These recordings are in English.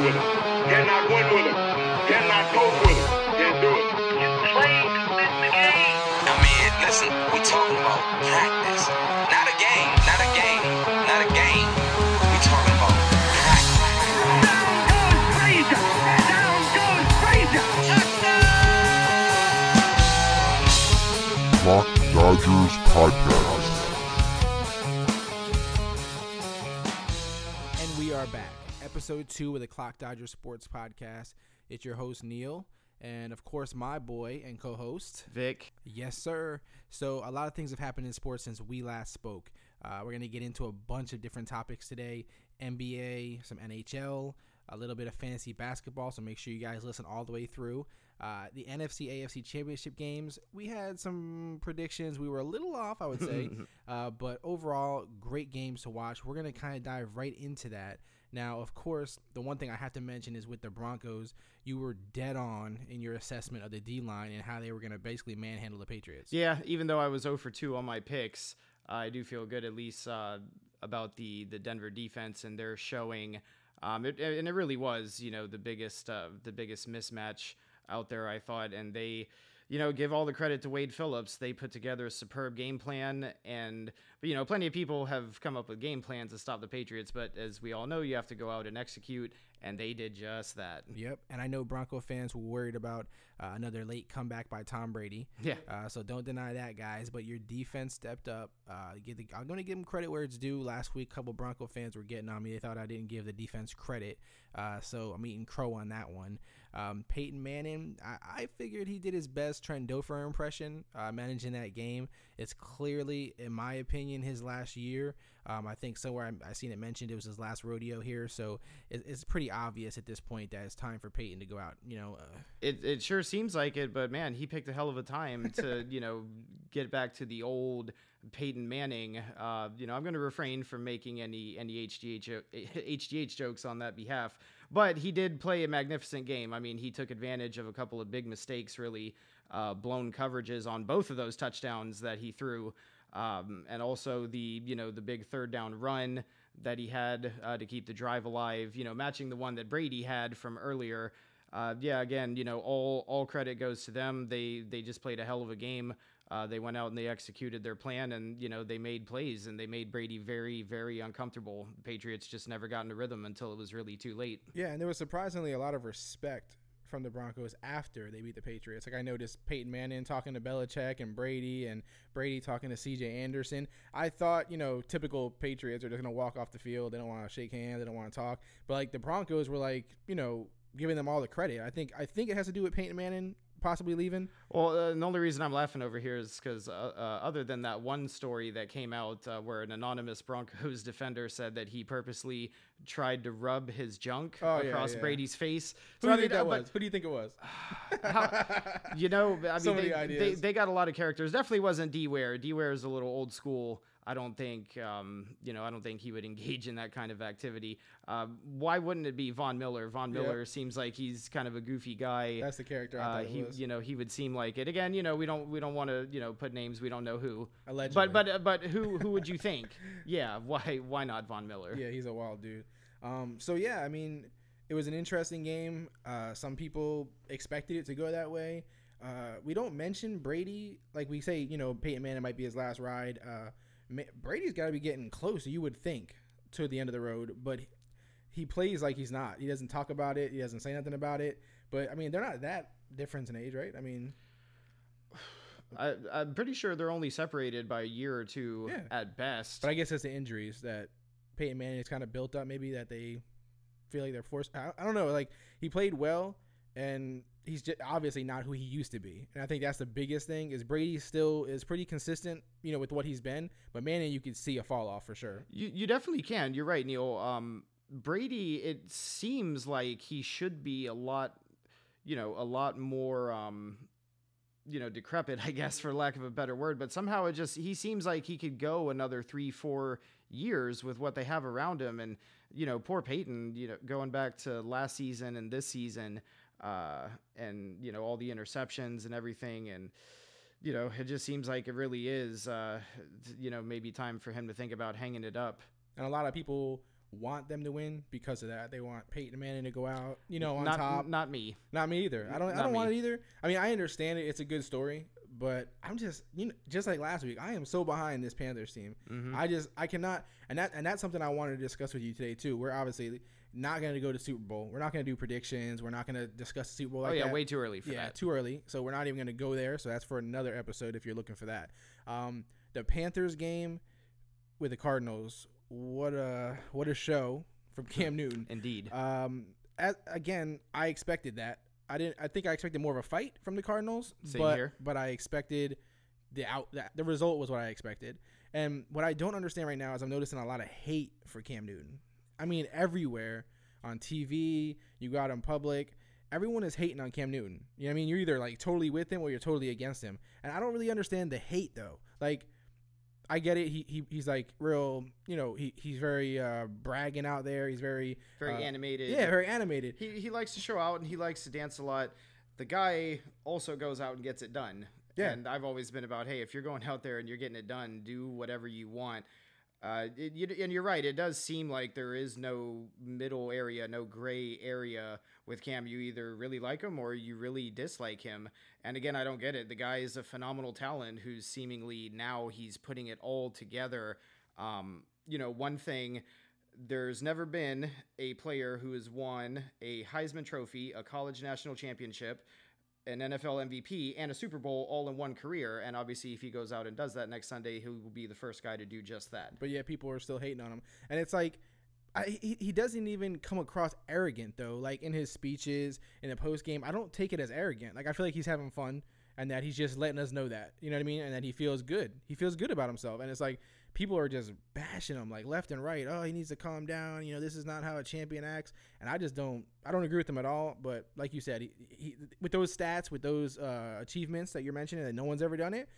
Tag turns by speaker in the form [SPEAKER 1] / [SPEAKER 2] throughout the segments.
[SPEAKER 1] with him. Cannot win with him. Cannot cope with him. Can't do it.
[SPEAKER 2] You play to the game.
[SPEAKER 3] I mean, listen, we talking about practice. Not a game, not a game, not a game. We talking about practice.
[SPEAKER 2] Down goes Frazier. Down goes Frazier.
[SPEAKER 4] Clock Dodgers Podcast.
[SPEAKER 5] Episode two of the Clock Dodger Sports Podcast. It's your host, Neil. And of course, my boy and co host,
[SPEAKER 6] Vic.
[SPEAKER 5] Yes, sir. So, a lot of things have happened in sports since we last spoke. Uh, we're going to get into a bunch of different topics today NBA, some NHL, a little bit of fantasy basketball. So, make sure you guys listen all the way through. Uh, the NFC AFC championship games, we had some predictions. We were a little off, I would say. uh, but overall, great games to watch. We're going to kind of dive right into that. Now, of course, the one thing I have to mention is with the Broncos, you were dead on in your assessment of the D line and how they were going to basically manhandle the Patriots.
[SPEAKER 6] Yeah, even though I was 0 for 2 on my picks, I do feel good at least uh, about the the Denver defense and their showing. Um, it, and it really was, you know, the biggest uh, the biggest mismatch out there. I thought, and they, you know, give all the credit to Wade Phillips. They put together a superb game plan, and but you know, plenty of people have come up with game plans to stop the Patriots. But as we all know, you have to go out and execute, and they did just that.
[SPEAKER 5] Yep. And I know Bronco fans were worried about uh, another late comeback by Tom Brady.
[SPEAKER 6] Yeah.
[SPEAKER 5] Uh, so don't deny that, guys. But your defense stepped up. Uh, the, I'm going to give them credit where it's due. Last week, a couple Bronco fans were getting on me. They thought I didn't give the defense credit. Uh, so I'm eating crow on that one. Um, Peyton Manning, I, I figured he did his best Trent Dilfer impression uh, managing that game. It's clearly, in my opinion, his last year. Um, I think somewhere I, I seen it mentioned it was his last rodeo here, so it, it's pretty obvious at this point that it's time for Peyton to go out. You know, uh,
[SPEAKER 6] It, it sure seems like it, but man, he picked a hell of a time to, you know, get back to the old Peyton Manning. Uh, you know, I'm going to refrain from making any any HGH HGH jokes on that behalf, but he did play a magnificent game. I mean, he took advantage of a couple of big mistakes, really uh, blown coverages on both of those touchdowns that he threw, um, and also the you know the big third down run that he had uh, to keep the drive alive. You know, matching the one that Brady had from earlier uh, yeah, again, you know, all all credit goes to them. They they just played a hell of a game. Uh, they went out and they executed their plan, and you know they made plays and they made Brady very very uncomfortable. Patriots just never got into rhythm until it was really too late.
[SPEAKER 5] Yeah, and there was surprisingly a lot of respect from the Broncos after they beat the Patriots. Like I noticed Peyton Manning talking to Belichick and Brady, and Brady talking to C.J. Anderson. I thought, you know, typical Patriots are just gonna walk off the field. They don't want to shake hands. They don't want to talk. But like the Broncos were like, you know, giving them all the credit. I think I think it has to do with Peyton Manning possibly leaving.
[SPEAKER 6] Well, uh, the only reason I'm laughing over here is because, uh, uh, other than that one story that came out uh, where an anonymous Broncos defender said that he purposely tried to rub his junk
[SPEAKER 5] Oh,
[SPEAKER 6] across
[SPEAKER 5] yeah.
[SPEAKER 6] Brady's face.
[SPEAKER 5] Who
[SPEAKER 6] So,
[SPEAKER 5] do you
[SPEAKER 6] I
[SPEAKER 5] think
[SPEAKER 6] mean,
[SPEAKER 5] that
[SPEAKER 6] uh, but-
[SPEAKER 5] was? Who do you think it was?
[SPEAKER 6] How- you know, I mean,
[SPEAKER 5] So
[SPEAKER 6] they, they, they got a lot of characters. Definitely wasn't D Ware. D Ware is a little old school. I don't think, um, you know, I don't think he would engage in that kind of activity. Um, why wouldn't it be Von Miller? Von. Miller seems like he's kind of a goofy guy.
[SPEAKER 5] That's the character I
[SPEAKER 6] Uh, he, you know, he would seem like it. Again, you know, we don't, we don't want to, you know, put names. We don't know who.
[SPEAKER 5] Allegedly.
[SPEAKER 6] But, but, uh, but who, who would you think? yeah. Why, why not Von Miller?
[SPEAKER 5] Yeah, he's a wild dude. Um, so yeah, I mean, it was an interesting game. Uh, some people expected it to go that way. Uh, we don't mention Brady like we say. You know, Peyton Manning might be his last ride. Uh, Brady's got to be getting close. You would think to the end of the road, but he plays like he's not. He doesn't talk about it. He doesn't say nothing about it. But I mean, they're not that different in age, right? I mean,
[SPEAKER 6] I, I'm pretty sure they're only separated by a year or two
[SPEAKER 5] Yeah.
[SPEAKER 6] at best.
[SPEAKER 5] But I guess it's the injuries that Peyton Manning has kind of built up. Maybe that they feel like they're forced. I, I don't know. Like he played well, and he's just obviously not who he used to be. And I think that's the biggest thing. Is Brady still is pretty consistent, you know, with what he's been. But Manning, you could see a fall off for sure.
[SPEAKER 6] You you definitely can. You're right, Neil. Um, Brady, it seems like he should be a lot, you know, a lot more, um, you know, decrepit, I guess, for lack of a better word. But somehow it just he seems like he could go another three, four years with what they have around him. And you know, poor Peyton, you know, going back to last season and this season, uh, and you know all the interceptions and everything, and you know, it just seems like it really is, uh, you know, maybe time for him to think about hanging it up.
[SPEAKER 5] And a lot of people want them to win because of that. They want Peyton Manning to go out, you know, on
[SPEAKER 6] not
[SPEAKER 5] top.
[SPEAKER 6] not me.
[SPEAKER 5] Not me either. I don't. I don't want it either. I mean, I understand it. It's a good story, but I'm just you know just like last week. I am so behind this Panthers team.
[SPEAKER 6] Mm-hmm.
[SPEAKER 5] I just I cannot, and that and that's something I wanted to discuss with you today too. We're obviously not going to go to Super Bowl. We're not going to do predictions. We're not going to discuss the Super Bowl. Like
[SPEAKER 6] oh yeah,
[SPEAKER 5] that.
[SPEAKER 6] way too early for
[SPEAKER 5] yeah,
[SPEAKER 6] that.
[SPEAKER 5] too early. So we're not even going to go there. So that's for another episode if you're looking for that. Um, the Panthers game with the Cardinals. What a what a show from Cam Newton.
[SPEAKER 6] Indeed.
[SPEAKER 5] Um, as, again, I expected that. I didn't. I think I expected more of a fight from the Cardinals.
[SPEAKER 6] Same
[SPEAKER 5] but,
[SPEAKER 6] here.
[SPEAKER 5] But I expected the out. That, the result was what I expected. And what I don't understand right now is I'm noticing a lot of hate for Cam Newton. I mean, everywhere on TV, you go out in public, everyone is hating on Cam Newton. You know what I mean? You're either like totally with him or you're totally against him. And I don't really understand the hate though. Like, I get it. He, he he's like real. You know, he he's very uh, bragging out there. He's very
[SPEAKER 6] Very
[SPEAKER 5] uh,
[SPEAKER 6] animated.
[SPEAKER 5] Yeah, very animated.
[SPEAKER 6] He he likes to show out and he likes to dance a lot. The guy also goes out and gets it done.
[SPEAKER 5] Yeah.
[SPEAKER 6] And I've always been about, hey, if you're going out there and you're getting it done, do whatever you want. Uh, and you're right. It does seem like there is no middle area, no gray area with Cam. You either really like him or you really dislike him. And again, I don't get it. The guy is a phenomenal talent who's seemingly now he's putting it all together. Um, you know, one thing there's never been a player who has won a Heisman Trophy, a college national championship, an NFL MVP, and a Super Bowl all in one career. And obviously, if he goes out and does that next Sunday, he will be the first guy to do just that.
[SPEAKER 5] but yeah, people are still hating on him, and it's like. I, he, he doesn't even come across arrogant though. Like in his speeches in the post game, I don't take it as arrogant. Like I feel like he's having fun and that he's just letting us know that. You know what I mean? And that he feels good. He feels good about himself. And it's like people are just bashing him like left and right. Oh, he needs to calm down. You know, this is not how a champion acts. And I just don't. I don't agree with him at all. But like you said, he, he with those stats, with those uh, achievements that you're mentioning, that no one's ever done it.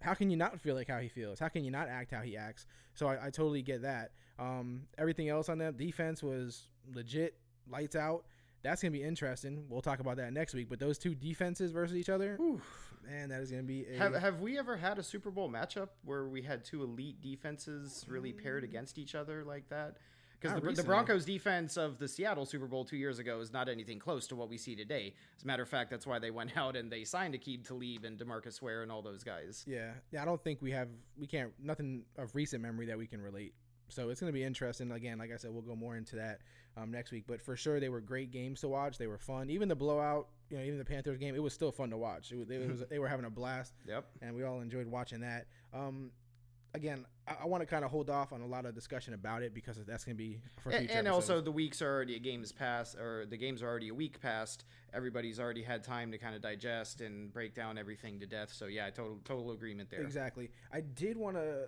[SPEAKER 5] How can you not feel like how he feels? How can you not act how he acts? So I, I totally get that. Um, everything else on that defense was legit, lights out. That's gonna be interesting. We'll talk about that next week. But those two defenses versus each other, man, that is gonna be. A,
[SPEAKER 6] Have, have we ever had a Super Bowl matchup where we had two elite defenses really paired against each other like that? Because the, the. Broncos defense of the Seattle Super Bowl two years ago is not anything close to what we see today. As a matter of fact, that's why they went out and they signed Aqib Talib and Demarcus Ware and all those guys.
[SPEAKER 5] yeah, yeah. I don't think we have. We can't. Nothing of recent memory that we can relate. So it's gonna be interesting. Again, like I said, we'll go more into that um, next week. But for sure, they were great games to watch. They were fun. Even the blowout, you know, even the Panthers game, it was still fun to watch. It was, it was they were having a blast.
[SPEAKER 6] Yep.
[SPEAKER 5] and we all enjoyed watching that. Um, again, I, I want to kind of hold off on a lot of discussion about it because that's going to be for
[SPEAKER 6] A-
[SPEAKER 5] future
[SPEAKER 6] And, also, the weeks are already a game's past, or the games are already a week past. Everybody's already had time to kind of digest and break down everything to death. So yeah, total total agreement there.
[SPEAKER 5] exactly. I did want to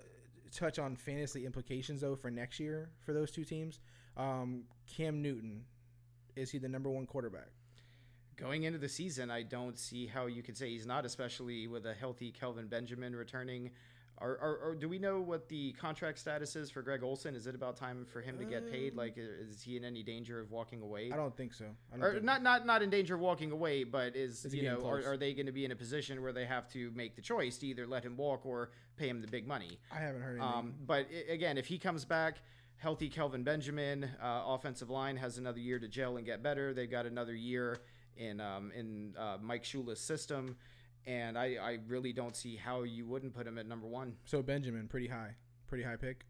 [SPEAKER 5] touch on fantasy implications though for next year for those two teams. Um, Cam Newton, is he the number one quarterback?
[SPEAKER 6] Going into the season, I don't see how you could say he's not, especially with a healthy Kelvin Benjamin returning. Or, or, or do we know what the contract status is for Greg Olsen? Is it about time for him to get paid? Like, is he in any danger of walking away?
[SPEAKER 5] I don't think so. I don't
[SPEAKER 6] or
[SPEAKER 5] think-
[SPEAKER 6] not not not in danger of walking away, but is,
[SPEAKER 5] Is
[SPEAKER 6] you know are, are they going to be in a position where they have to make the choice to either let him walk or pay him the big money?
[SPEAKER 5] I haven't heard anything.
[SPEAKER 6] Um, but i again, if he comes back healthy, Kelvin Benjamin, uh, offensive line has another year to gel and get better. They've got another year in um, in uh, Mike Shula's system, and I, I really don't see how you wouldn't put him at number one.
[SPEAKER 5] so Benjamin, pretty high, pretty high pick.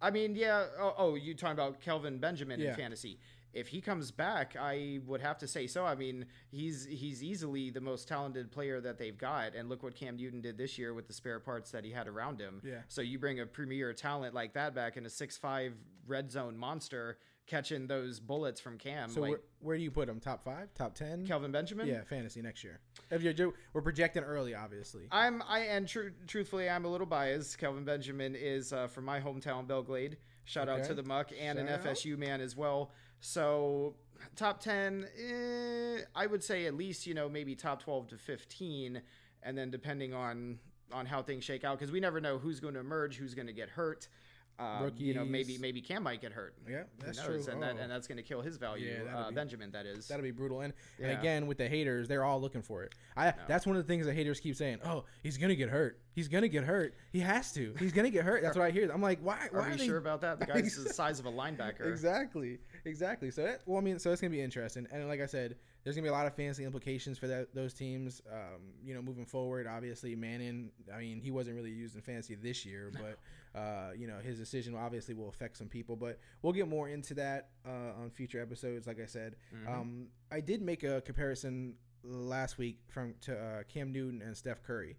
[SPEAKER 6] I mean, yeah. Oh, oh you talking about Kelvin Benjamin
[SPEAKER 5] Yeah.
[SPEAKER 6] in fantasy? If he comes back, I would have to say so. I mean, he's he's easily the most talented player that they've got, and look what Cam Newton did this year with the spare parts that he had around him.
[SPEAKER 5] Yeah.
[SPEAKER 6] So you bring a premier talent like that back in a six-five red zone monster catching those bullets from Cam,
[SPEAKER 5] So
[SPEAKER 6] like
[SPEAKER 5] where, where do you put him? Top five? Top ten?
[SPEAKER 6] Kelvin Benjamin.
[SPEAKER 5] Yeah, fantasy next year. If you're we're projecting early, obviously.
[SPEAKER 6] I'm I and tru- truthfully I'm a little biased. Kelvin Benjamin is uh, from my hometown Belle Glade. Shout out to the Muck and an
[SPEAKER 5] Shout out.
[SPEAKER 6] FSU man as well. So top ten, eh, I would say at least you know maybe top twelve to fifteen, and then depending on on how things shake out because we never know who's going to emerge, who's going to get hurt. Um, you know, maybe maybe Cam might get hurt.
[SPEAKER 5] Yeah, that's true.
[SPEAKER 6] and that
[SPEAKER 5] Oh.
[SPEAKER 6] and that's going to kill his value.
[SPEAKER 5] Yeah,
[SPEAKER 6] uh,
[SPEAKER 5] be-
[SPEAKER 6] Benjamin, that is.
[SPEAKER 5] That'll be brutal. And, and again, with the haters, they're all looking for it. I that's one of the things the haters keep saying. Oh, he's gonna get hurt. He's gonna get hurt. He has to. He's gonna get hurt. That's what I hear. I'm like, why?
[SPEAKER 6] Are
[SPEAKER 5] why
[SPEAKER 6] we
[SPEAKER 5] they-
[SPEAKER 6] sure about that? The guy's the size of a linebacker.
[SPEAKER 5] Exactly, exactly. So that, well, I mean, so it's gonna be interesting, and like I said, there's gonna be a lot of fantasy implications for that those teams. Um, you know, moving forward, obviously, Manning. I mean, he wasn't really used in fantasy this year, but uh, you know, his decision obviously will affect some people. But we'll get more into that uh, on future episodes. Like I said, um, I did make a comparison last week from to uh, Cam Newton and Steph Curry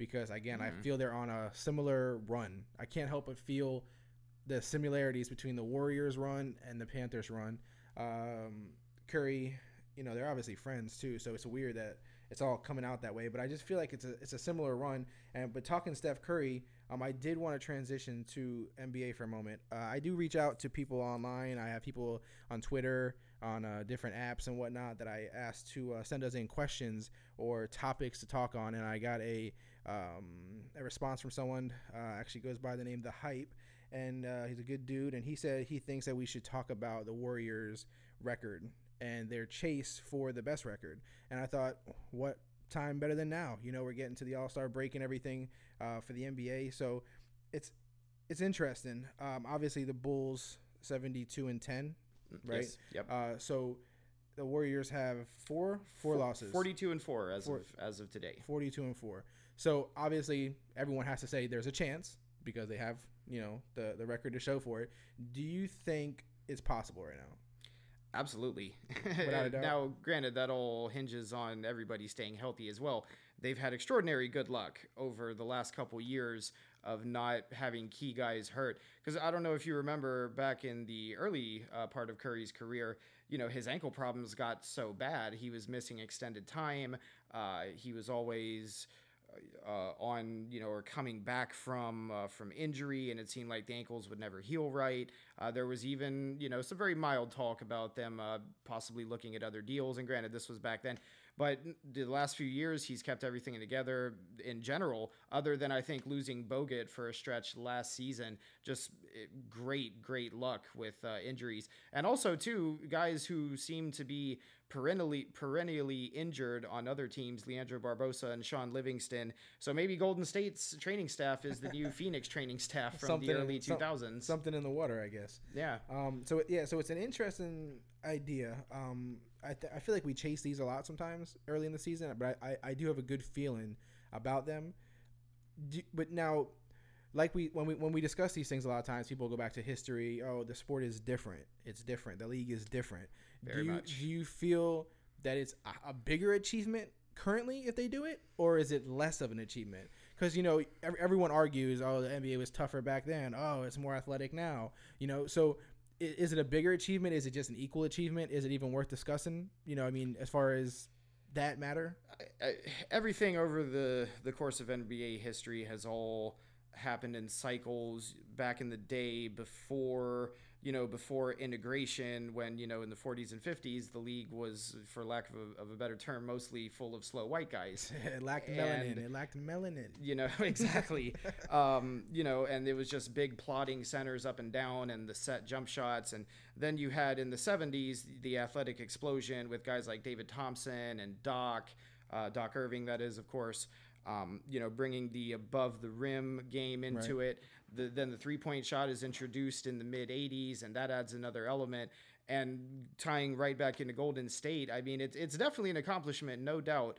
[SPEAKER 5] because again, I feel they're on a similar run. I can't help but feel the similarities between the Warriors run and the Panthers run. Um, Curry, you know, they're obviously friends too, so it's weird that it's all coming out that way. But I just feel like it's a it's a similar run. And but talking Steph Curry, um, I did want to transition to NBA for a moment. Uh, I do reach out to people online. I have people on Twitter, on uh, different apps and whatnot that I asked to uh, send us in questions or topics to talk on, and I got a um, a response from someone. Uh, actually goes by the name the Hype and uh, he's a good dude. And he said he thinks that we should talk about the Warriors' record and their chase for the best record. And I thought, what time better than now? You know, we're getting to the All Star break and everything uh, for the NBA, so it's it's interesting. Um, obviously, the Bulls seventy-two and ten, right?
[SPEAKER 6] Yes, Yep.
[SPEAKER 5] Uh, so the Warriors have four four losses.
[SPEAKER 6] Forty-two and four as
[SPEAKER 5] Four-
[SPEAKER 6] of as of today.
[SPEAKER 5] 42 and 4. So obviously everyone has to say there's a chance because they have, you know, the the record to show for it. Do you think it's possible right now?
[SPEAKER 6] Absolutely.
[SPEAKER 5] Without a doubt.
[SPEAKER 6] now, granted, that all hinges on everybody staying healthy as well. They've had extraordinary good luck over the last couple years of not having key guys hurt. Because I don't know if you remember back in the early uh, part of Curry's career, you know, his ankle problems got so bad. He was missing extended time. Uh, he was always uh, on you know or coming back from uh, from injury and it seemed like the ankles would never heal right. Uh, there was even you know some very mild talk about them uh, possibly looking at other deals. And granted this was back then but the last few years he's kept everything together in general other than i think losing bogut for a stretch last season just eh, great great luck with uh, injuries and also too guys who seem to be perennially perennially injured on other teams, Leandro Barbosa and Shaun Livingston. So maybe Golden State's training staff is the new Phoenix training staff from the early
[SPEAKER 5] some-
[SPEAKER 6] 2000s.
[SPEAKER 5] something in the water, I guess.
[SPEAKER 6] yeah.
[SPEAKER 5] Um, so yeah, so it's an interesting idea. Um, I, th- I feel like we chase these a lot sometimes early in the season, but I, I, I do have a good feeling about them. Do, but now, like we when we when we discuss these things, a lot of times people go back to history. Oh, the sport is different. It's different. The league is different.
[SPEAKER 6] Very
[SPEAKER 5] do you,
[SPEAKER 6] much.
[SPEAKER 5] Do you feel that it's a, a bigger achievement currently if they do it, or is it less of an achievement? Because you know ev- everyone argues, oh, the NBA was tougher back then. Oh, it's more athletic now. You know, so is it a bigger achievement? Is it just an equal achievement? Is it even worth discussing? You know, I mean, as far as that matter.
[SPEAKER 6] I- everything over the the course of NBA history has all happened in cycles back in the day before you know before integration when you know in the 40s and 50s the league was for lack of a, of a better term mostly full of slow white guys.
[SPEAKER 5] It lacked melanin.
[SPEAKER 6] And-
[SPEAKER 5] It lacked melanin.
[SPEAKER 6] you know exactly. Um, you know and it was just big plotting centers up and down and the set jump shots. And then you had in the 70s the athletic explosion with guys like david thompson and doc uh, doc Erving that is of course um, you know bringing the above the rim game into it the, then the three point shot is introduced in the mid 80s and that adds another element and tying right back into golden state i mean it's, it's definitely an accomplishment no doubt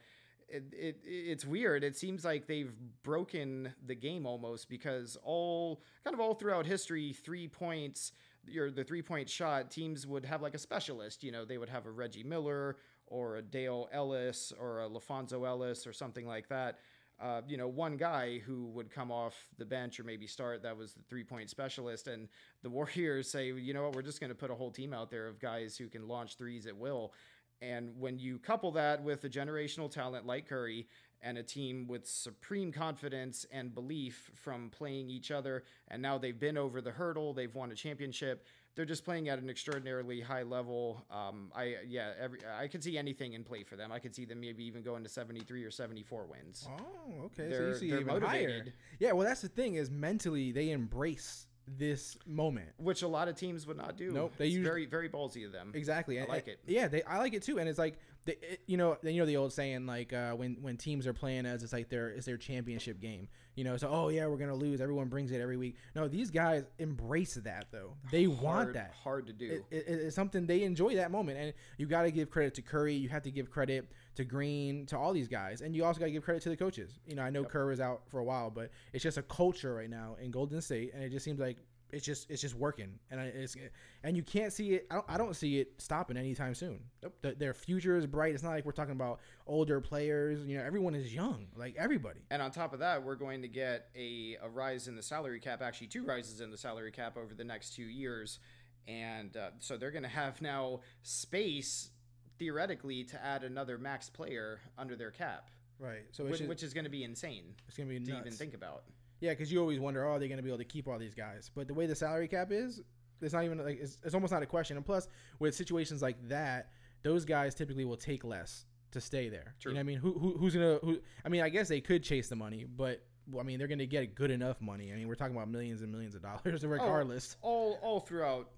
[SPEAKER 6] it, it it's weird. It seems like they've broken the game almost because all kind of all throughout history, three points, your the three point shot teams would have like a specialist. You know, they would have a Reggie Miller or a Dale Ellis or a LaPhonso Ellis or something like that. Uh, you know, one guy who would come off the bench or maybe start that was the three point specialist. And the Warriors say, you know what, we're just going to put a whole team out there of guys who can launch threes at will. And when you couple that with a generational talent like Curry and a team with supreme confidence and belief from playing each other, and now they've been over the hurdle, they've won a championship. They're just playing at an extraordinarily high level. Um, I yeah, every I could see anything in play for them. I could see them maybe even going to seventy three or seventy four wins.
[SPEAKER 5] Oh, okay. so
[SPEAKER 6] They're-
[SPEAKER 5] you see even higher.
[SPEAKER 6] motivated.
[SPEAKER 5] Yeah, well, that's the thing is mentally they embrace this moment.
[SPEAKER 6] Which a lot of teams would not do.
[SPEAKER 5] Nope, they
[SPEAKER 6] it's
[SPEAKER 5] usually-
[SPEAKER 6] very very ballsy of them.
[SPEAKER 5] Exactly.
[SPEAKER 6] I like it.
[SPEAKER 5] Yeah, they I like it too. And it's like it, you know, you know the old saying like uh, when when teams are playing as it's like their it's their championship game. You know, so oh yeah, we're gonna lose. Everyone brings it every week. No, these guys embrace that though. They want that.
[SPEAKER 6] hard to do.
[SPEAKER 5] It, it, it's something they enjoy that moment, and you got to give credit to Curry. You have to give credit to Green, to all these guys, and you also got to give credit to the coaches. You know, I know Kerr was out for a while, but it's just a culture right now in Golden State, and it just seems like it's just it's just working, and I- it's and you can't see it. I don't, I don't see it stopping anytime soon. Nope. The, their future is bright. It's not like we're talking about older players. You know, everyone is young, like everybody.
[SPEAKER 6] And on top of that, we're going to get a, a rise in the salary cap, actually, two rises in the salary cap over the next two years. And uh, so they're going to have now space, theoretically, to add another max player under their cap,
[SPEAKER 5] Right. So
[SPEAKER 6] which,
[SPEAKER 5] just,
[SPEAKER 6] which is going to be insane
[SPEAKER 5] it's gonna be nuts.
[SPEAKER 6] to even think about.
[SPEAKER 5] Yeah, because you always wonder, oh, are they going to be able to keep all these guys? But the way the salary cap is, it's not even like it's, it's almost not a question. And plus, with situations like that, those guys typically will take less to stay there.
[SPEAKER 6] True.
[SPEAKER 5] You know what I mean? Who, who who's gonna? Who? I mean, I guess they could chase the money, but I mean, they're gonna get good enough money. I mean, we're talking about millions and millions of dollars, oh, regardless.
[SPEAKER 6] all all throughout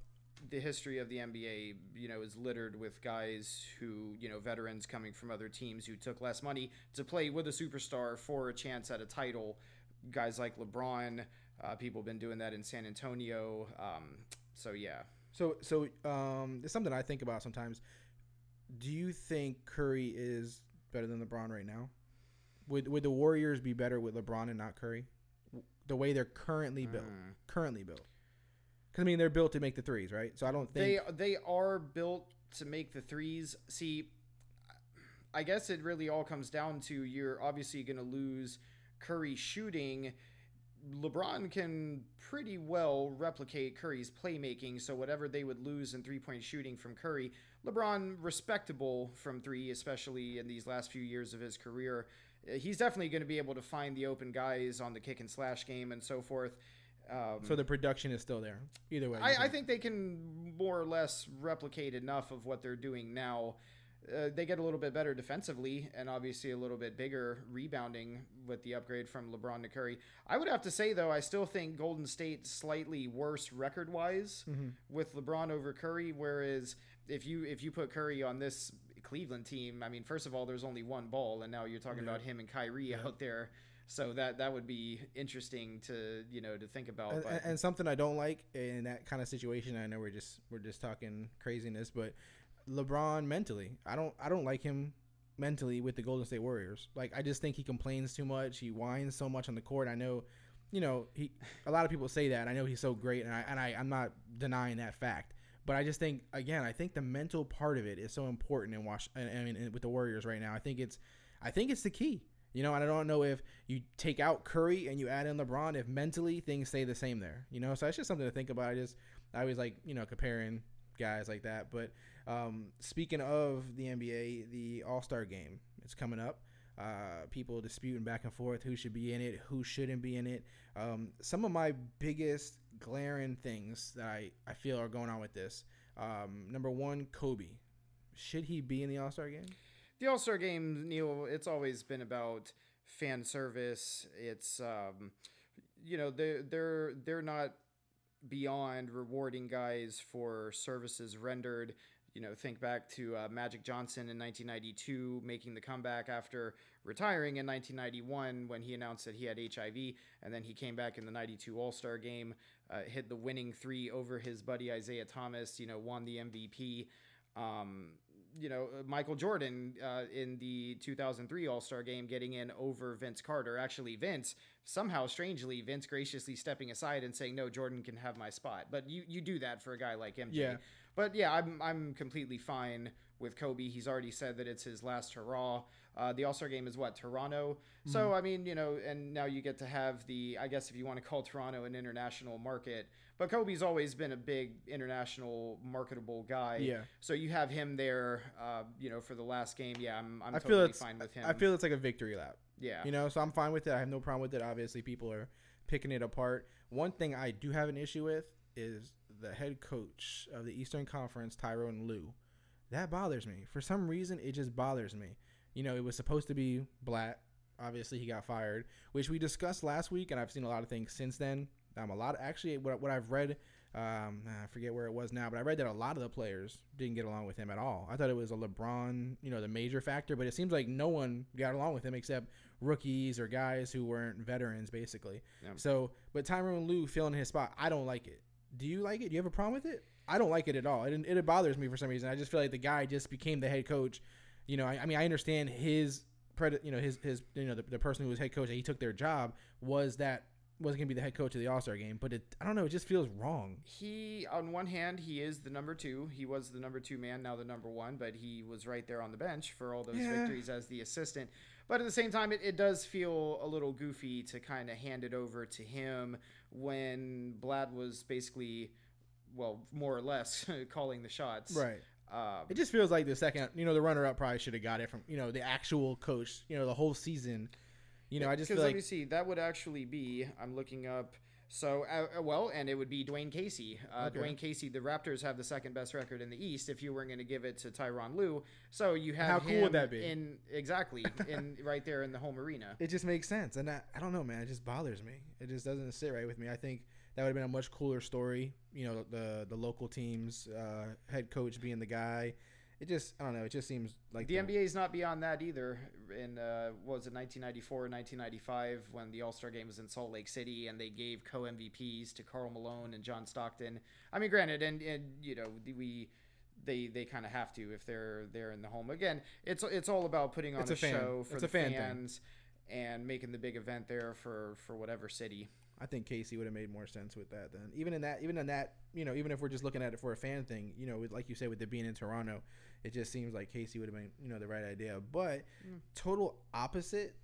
[SPEAKER 6] the history of the NBA, you know, is littered with guys who, you know, veterans coming from other teams who took less money to play with a superstar for a chance at a title. Guys like LeBron, uh, people have been doing that in San Antonio. Um, so yeah,
[SPEAKER 5] So so um, it's something I think about sometimes. Do you think Curry is better than LeBron right now? Would would the Warriors be better with LeBron and not Curry? The way they're currently built,
[SPEAKER 6] Mm.
[SPEAKER 5] currently built. Because I mean, they're built to make the threes, right? So I don't think
[SPEAKER 6] they
[SPEAKER 5] think
[SPEAKER 6] they are built to make the threes. See, I guess it really all comes down to you're obviously going to lose Curry shooting. LeBron can pretty well replicate Curry's playmaking, so whatever they would lose in three point shooting from Curry, LeBron respectable from three, especially in these last few years of his career. Uh, He's definitely going to be able to find the open guys on the kick and slash game and so forth. Um,
[SPEAKER 5] so. The production is still there. Either way,
[SPEAKER 6] I, I think they can more or less replicate enough of what they're doing now. Uh, they get a little bit better defensively and obviously a little bit bigger rebounding with the upgrade from LeBron to Curry. I would have to say though, I still think Golden State slightly worse record wise
[SPEAKER 5] Mm-hmm.
[SPEAKER 6] with LeBron over Curry. Whereas if you if you put Curry on this Cleveland team, I mean, first of all, there's only one ball, and now you're talking about him and Kyrie out there. So that that would be interesting to you know to think about.
[SPEAKER 5] and, and something I don't like in that kind of situation. I know we're just we're just talking craziness, but LeBron mentally, I don't I don't like him mentally with the Golden State Warriors. Like I just think he complains too much. He whines so much on the court. I know, you know, he a lot of people say that. I know he's so great, and I and I I'm not denying that fact. But I just think again, I think the mental part of it is so important in Wash. I mean, with the Warriors right now, I think it's I think it's the key. You know, and I don't know if you take out Curry and you add in LeBron, if mentally things stay the same there. You know, so that's just something to think about. I just I always like you know comparing guys like that. But um, speaking of the NBA, the All Star game it's coming up. Uh, people disputing back and forth who should be in it, who shouldn't be in it. Um, some of my biggest glaring things that I, I feel are going on with this. Um, number one, Kobe. Should he be in the All Star game?
[SPEAKER 6] the All Star Game, Neil, it's always been about fan service. It's um, you know they they're they're not beyond rewarding guys for services rendered. You know, think back to uh, Magic Johnson in 1992 making the comeback after retiring in 1991 when he announced that he had HIV, and then he came back in the 92 All Star game, uh, hit the winning three over his buddy Isiah Thomas. You know, won the MVP. Um, you know, uh, Michael Jordan uh, in the 2003 All Star game getting in over Vince Carter. Actually, Vince, somehow strangely, Vince graciously stepping aside and saying, no, Jordan can have my spot. But you, you do that for a guy like MJ.
[SPEAKER 5] Yeah.
[SPEAKER 6] But yeah, I'm, I'm completely fine with Kobe. He's already said that it's his last hurrah. Uh, the All Star game is what, Toronto? So, I mean, you know, and now you get to have the, I guess if you want to call Toronto an international market, but Kobe's always been a big international marketable guy.
[SPEAKER 5] Yeah.
[SPEAKER 6] So you have him there, uh, you know, for the last game. Yeah, I'm, I'm
[SPEAKER 5] I
[SPEAKER 6] totally
[SPEAKER 5] feel it's
[SPEAKER 6] fine with him.
[SPEAKER 5] I feel it's like a victory lap.
[SPEAKER 6] yeah.
[SPEAKER 5] You know, so I'm fine with it. I have no problem with it. Obviously, people are picking it apart. One thing I do have an issue with is the head coach of the Eastern Conference, Tyronn Lue. That bothers me. For some reason, it just bothers me. You know, it was supposed to be Blatt. Obviously, he got fired, which we discussed last week, and I've seen a lot of things since then. Um, a lot actually, what, what I've read Um, I forget where it was now, but I read that a lot of the players didn't get along with him at all. I thought it was a LeBron, you know, the major factor, but it seems like no one got along with him except rookies or guys who weren't veterans, basically.
[SPEAKER 6] Yeah.
[SPEAKER 5] So, but Tyronn Lue filling his spot, I don't like it. Do you like it? Do you have a problem with it? I don't like it at all. It, it bothers me for some reason. I just feel like the guy just became the head coach. You know, I, I mean, I understand his pred, you know, his his you know the, the person who was head coach that he took their job was that was going to be the head coach of the All Star game, but it I don't know, it just feels wrong.
[SPEAKER 6] He, on one hand, he is the number two. He was the number two man, now the number one, but he was right there on the bench for all those
[SPEAKER 5] Yeah.
[SPEAKER 6] victories as the assistant. But at the same time, it, it does feel a little goofy to kind of hand it over to him when Blatt was basically, well, more or less calling the shots.
[SPEAKER 5] Right.
[SPEAKER 6] Um,
[SPEAKER 5] It just feels like the second, you know, the runner up probably should have got it from, you know, the actual coach, you know, the whole season. You know, I just
[SPEAKER 6] Because
[SPEAKER 5] feel
[SPEAKER 6] let me see, that would actually be. I'm looking up. So uh, uh, well, and it would be Dwane Casey. Uh,
[SPEAKER 5] Okay.
[SPEAKER 6] Dwane Casey. The Raptors have the second best record in the East. If you weren't going to give it to Tyronn Lue, so you have
[SPEAKER 5] How cool would that be?
[SPEAKER 6] In exactly in right there in the home arena.
[SPEAKER 5] it just makes sense. And I, I don't know, man, it just bothers me. It just doesn't sit right with me. I think that would have been a much cooler story. You know, the the local teams uh, head coach being the guy. It just I don't know. It just seems like
[SPEAKER 6] The NBA is not beyond that either. In uh, what was it 1994 or 1995 when the All Star Game was in Salt Lake City and they gave co MVPs to Karl Malone and John Stockton. I mean, granted, and and you know we. They, they kind of have to if they're they're in the home again. It's it's all about putting on
[SPEAKER 5] It's
[SPEAKER 6] a,
[SPEAKER 5] a
[SPEAKER 6] show for
[SPEAKER 5] it's
[SPEAKER 6] the
[SPEAKER 5] fan thing.
[SPEAKER 6] fans and making the big event there for for whatever city.
[SPEAKER 5] I think Casey would have made more sense with that then. Even in that, even in that, you know, even if we're just looking at it for a fan thing, you know, with, like you said, with it being in Toronto, it just seems like Casey would have been, you know, the right idea. But total opposite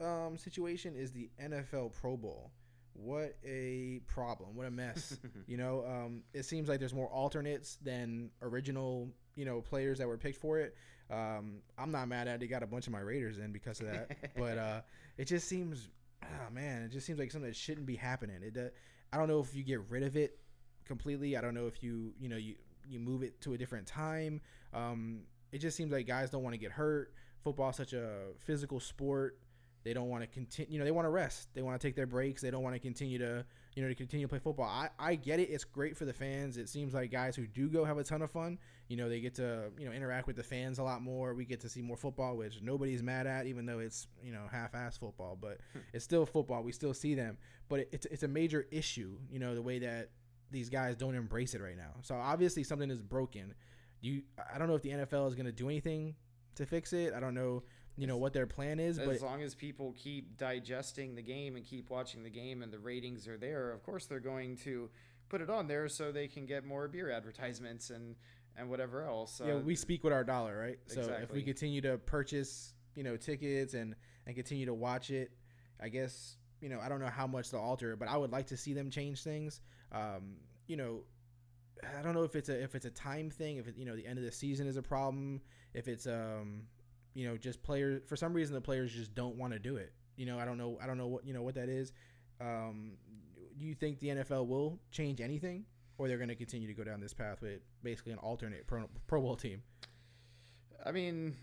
[SPEAKER 5] um, situation is the NFL Pro Bowl. What a problem! What a mess! you know, um, it seems like there's more alternates than original, you know, players that were picked for it. Um, I'm not mad at it. They got a bunch of my Raiders in because of that, but uh, it just seems, oh man, it just seems like something that shouldn't be happening. It, uh, I don't know if you get rid of it completely. I don't know if you, you know, you you move it to a different time. Um, it just seems like guys don't want to get hurt. Football's such a physical sport. They don't want to continue. You know, they want to rest. They want to take their breaks. They don't want to continue to, you know, to continue to play football. I, I get it. It's great for the fans. It seems like guys who do go have a ton of fun. You know, they get to, you know, interact with the fans a lot more. We get to see more football, which nobody's mad at, even though it's, you know, half-ass football. But hmm. it's still football. We still see them. But it, it's it's a major issue. You know, the way that these guys don't embrace it right now. So obviously something is broken. You, I don't know if the NFL is going to do anything to fix it. I don't know, you know, what their plan is, but
[SPEAKER 6] as long as people keep digesting the game and keep watching the game and the ratings are there, of course they're going to put it on there so they can get more beer advertisements and and whatever else.
[SPEAKER 5] yeah,
[SPEAKER 6] Uh,
[SPEAKER 5] we speak with our dollar, right? So if we continue to purchase, you know, tickets and and continue to watch it, I guess you know I don't know how much they'll alter but I would like to see them change things. Um, you know, I don't know if it's a if it's a time thing, if it, you know the end of the season is a problem, if it's um, you know, just players for some reason the players just don't want to do it. You know, I don't know, I don't know what you know what that is. Um, do you think the NFL will change anything, or they're going to continue to go down this path with basically an alternate Pro, Pro Bowl team?
[SPEAKER 6] I mean,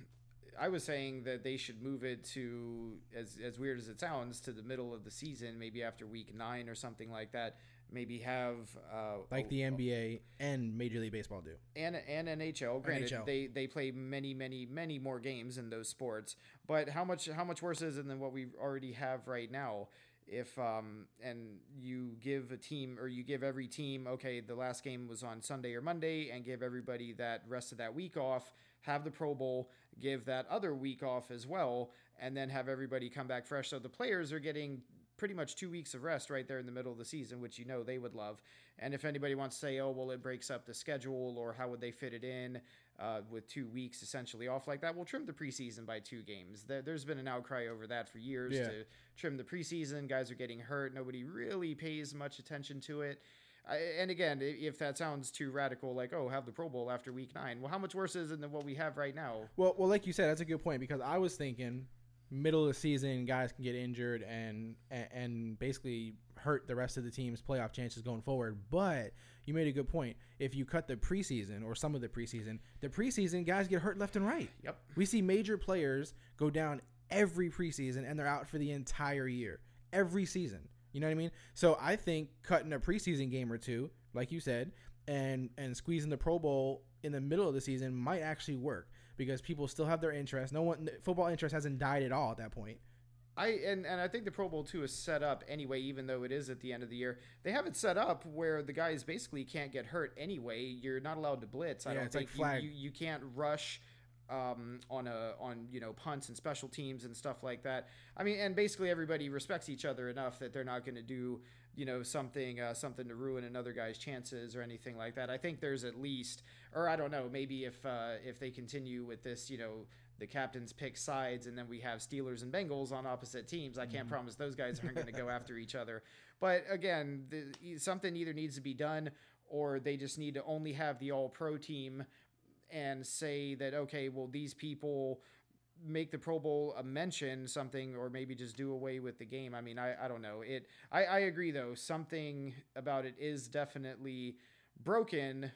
[SPEAKER 6] I was saying that they should move it to as as weird as it sounds to the middle of the season, maybe after week nine or something like that. Maybe have uh,
[SPEAKER 5] like
[SPEAKER 6] a-
[SPEAKER 5] the NBA and Major League Baseball do.
[SPEAKER 6] and and NHL. Granted,
[SPEAKER 5] NHL.
[SPEAKER 6] they they play many many many more games in those sports. But how much how much worse is it than what we already have right now? If um and you give a team or you give every team okay the last game was on Sunday or Monday and give everybody that rest of that week off have the Pro Bowl give that other week off as well and then have everybody come back fresh so the players are getting pretty much two weeks of rest right there in the middle of the season, which you know they would love. And if anybody wants to say, oh, well, it breaks up the schedule or how would they fit it in uh, with two weeks essentially off like that, we'll trim the preseason by two games. There, there's been an outcry over that for years
[SPEAKER 5] Yeah.
[SPEAKER 6] to trim the preseason. Guys are getting hurt. Nobody really pays much attention to it. I, and again, if that sounds too radical, like, oh, have the Pro Bowl after week nine, well, how much worse is it than what we have right now?
[SPEAKER 5] Well, well, like you said, that's a good point because I was thinking middle of the season guys can get injured and and, basically hurt the rest of the team's playoff chances going forward. But you made a good point. If you cut the preseason or some of the preseason, the preseason guys get hurt left and right.
[SPEAKER 6] Yep.
[SPEAKER 5] We see major players go down every preseason and they're out for the entire year. Every season. You know what I mean? So I think cutting a preseason game or two, like you said, and and squeezing the Pro Bowl in the middle of the season might actually work because people still have their interest. No one football interest hasn't died at all at that point.
[SPEAKER 6] I and, and I think the Pro Bowl too is set up anyway, even though it is at the end of the year. They have it set up where the guys basically can't get hurt anyway. You're not allowed to blitz. I
[SPEAKER 5] Yeah,
[SPEAKER 6] don't
[SPEAKER 5] like
[SPEAKER 6] think
[SPEAKER 5] flag.
[SPEAKER 6] You, you you can't rush um, on a on you know punts and special teams and stuff like that. I mean, and basically everybody respects each other enough that they're not going to do you know something uh, something to ruin another guy's chances or anything like that. I think there's at least, or I don't know, maybe if uh, if they continue with this, you know. The captains pick sides, and then we have Steelers and Bengals on opposite teams. I can't promise those guys aren't going to go after each other. But again, the, something either needs to be done, or they just need to only have the All Pro team and say that okay, well these people make the Pro Bowl a mention something, or maybe just do away with the game. I mean, I, I don't know. It I, I agree though. Something about it is definitely broken.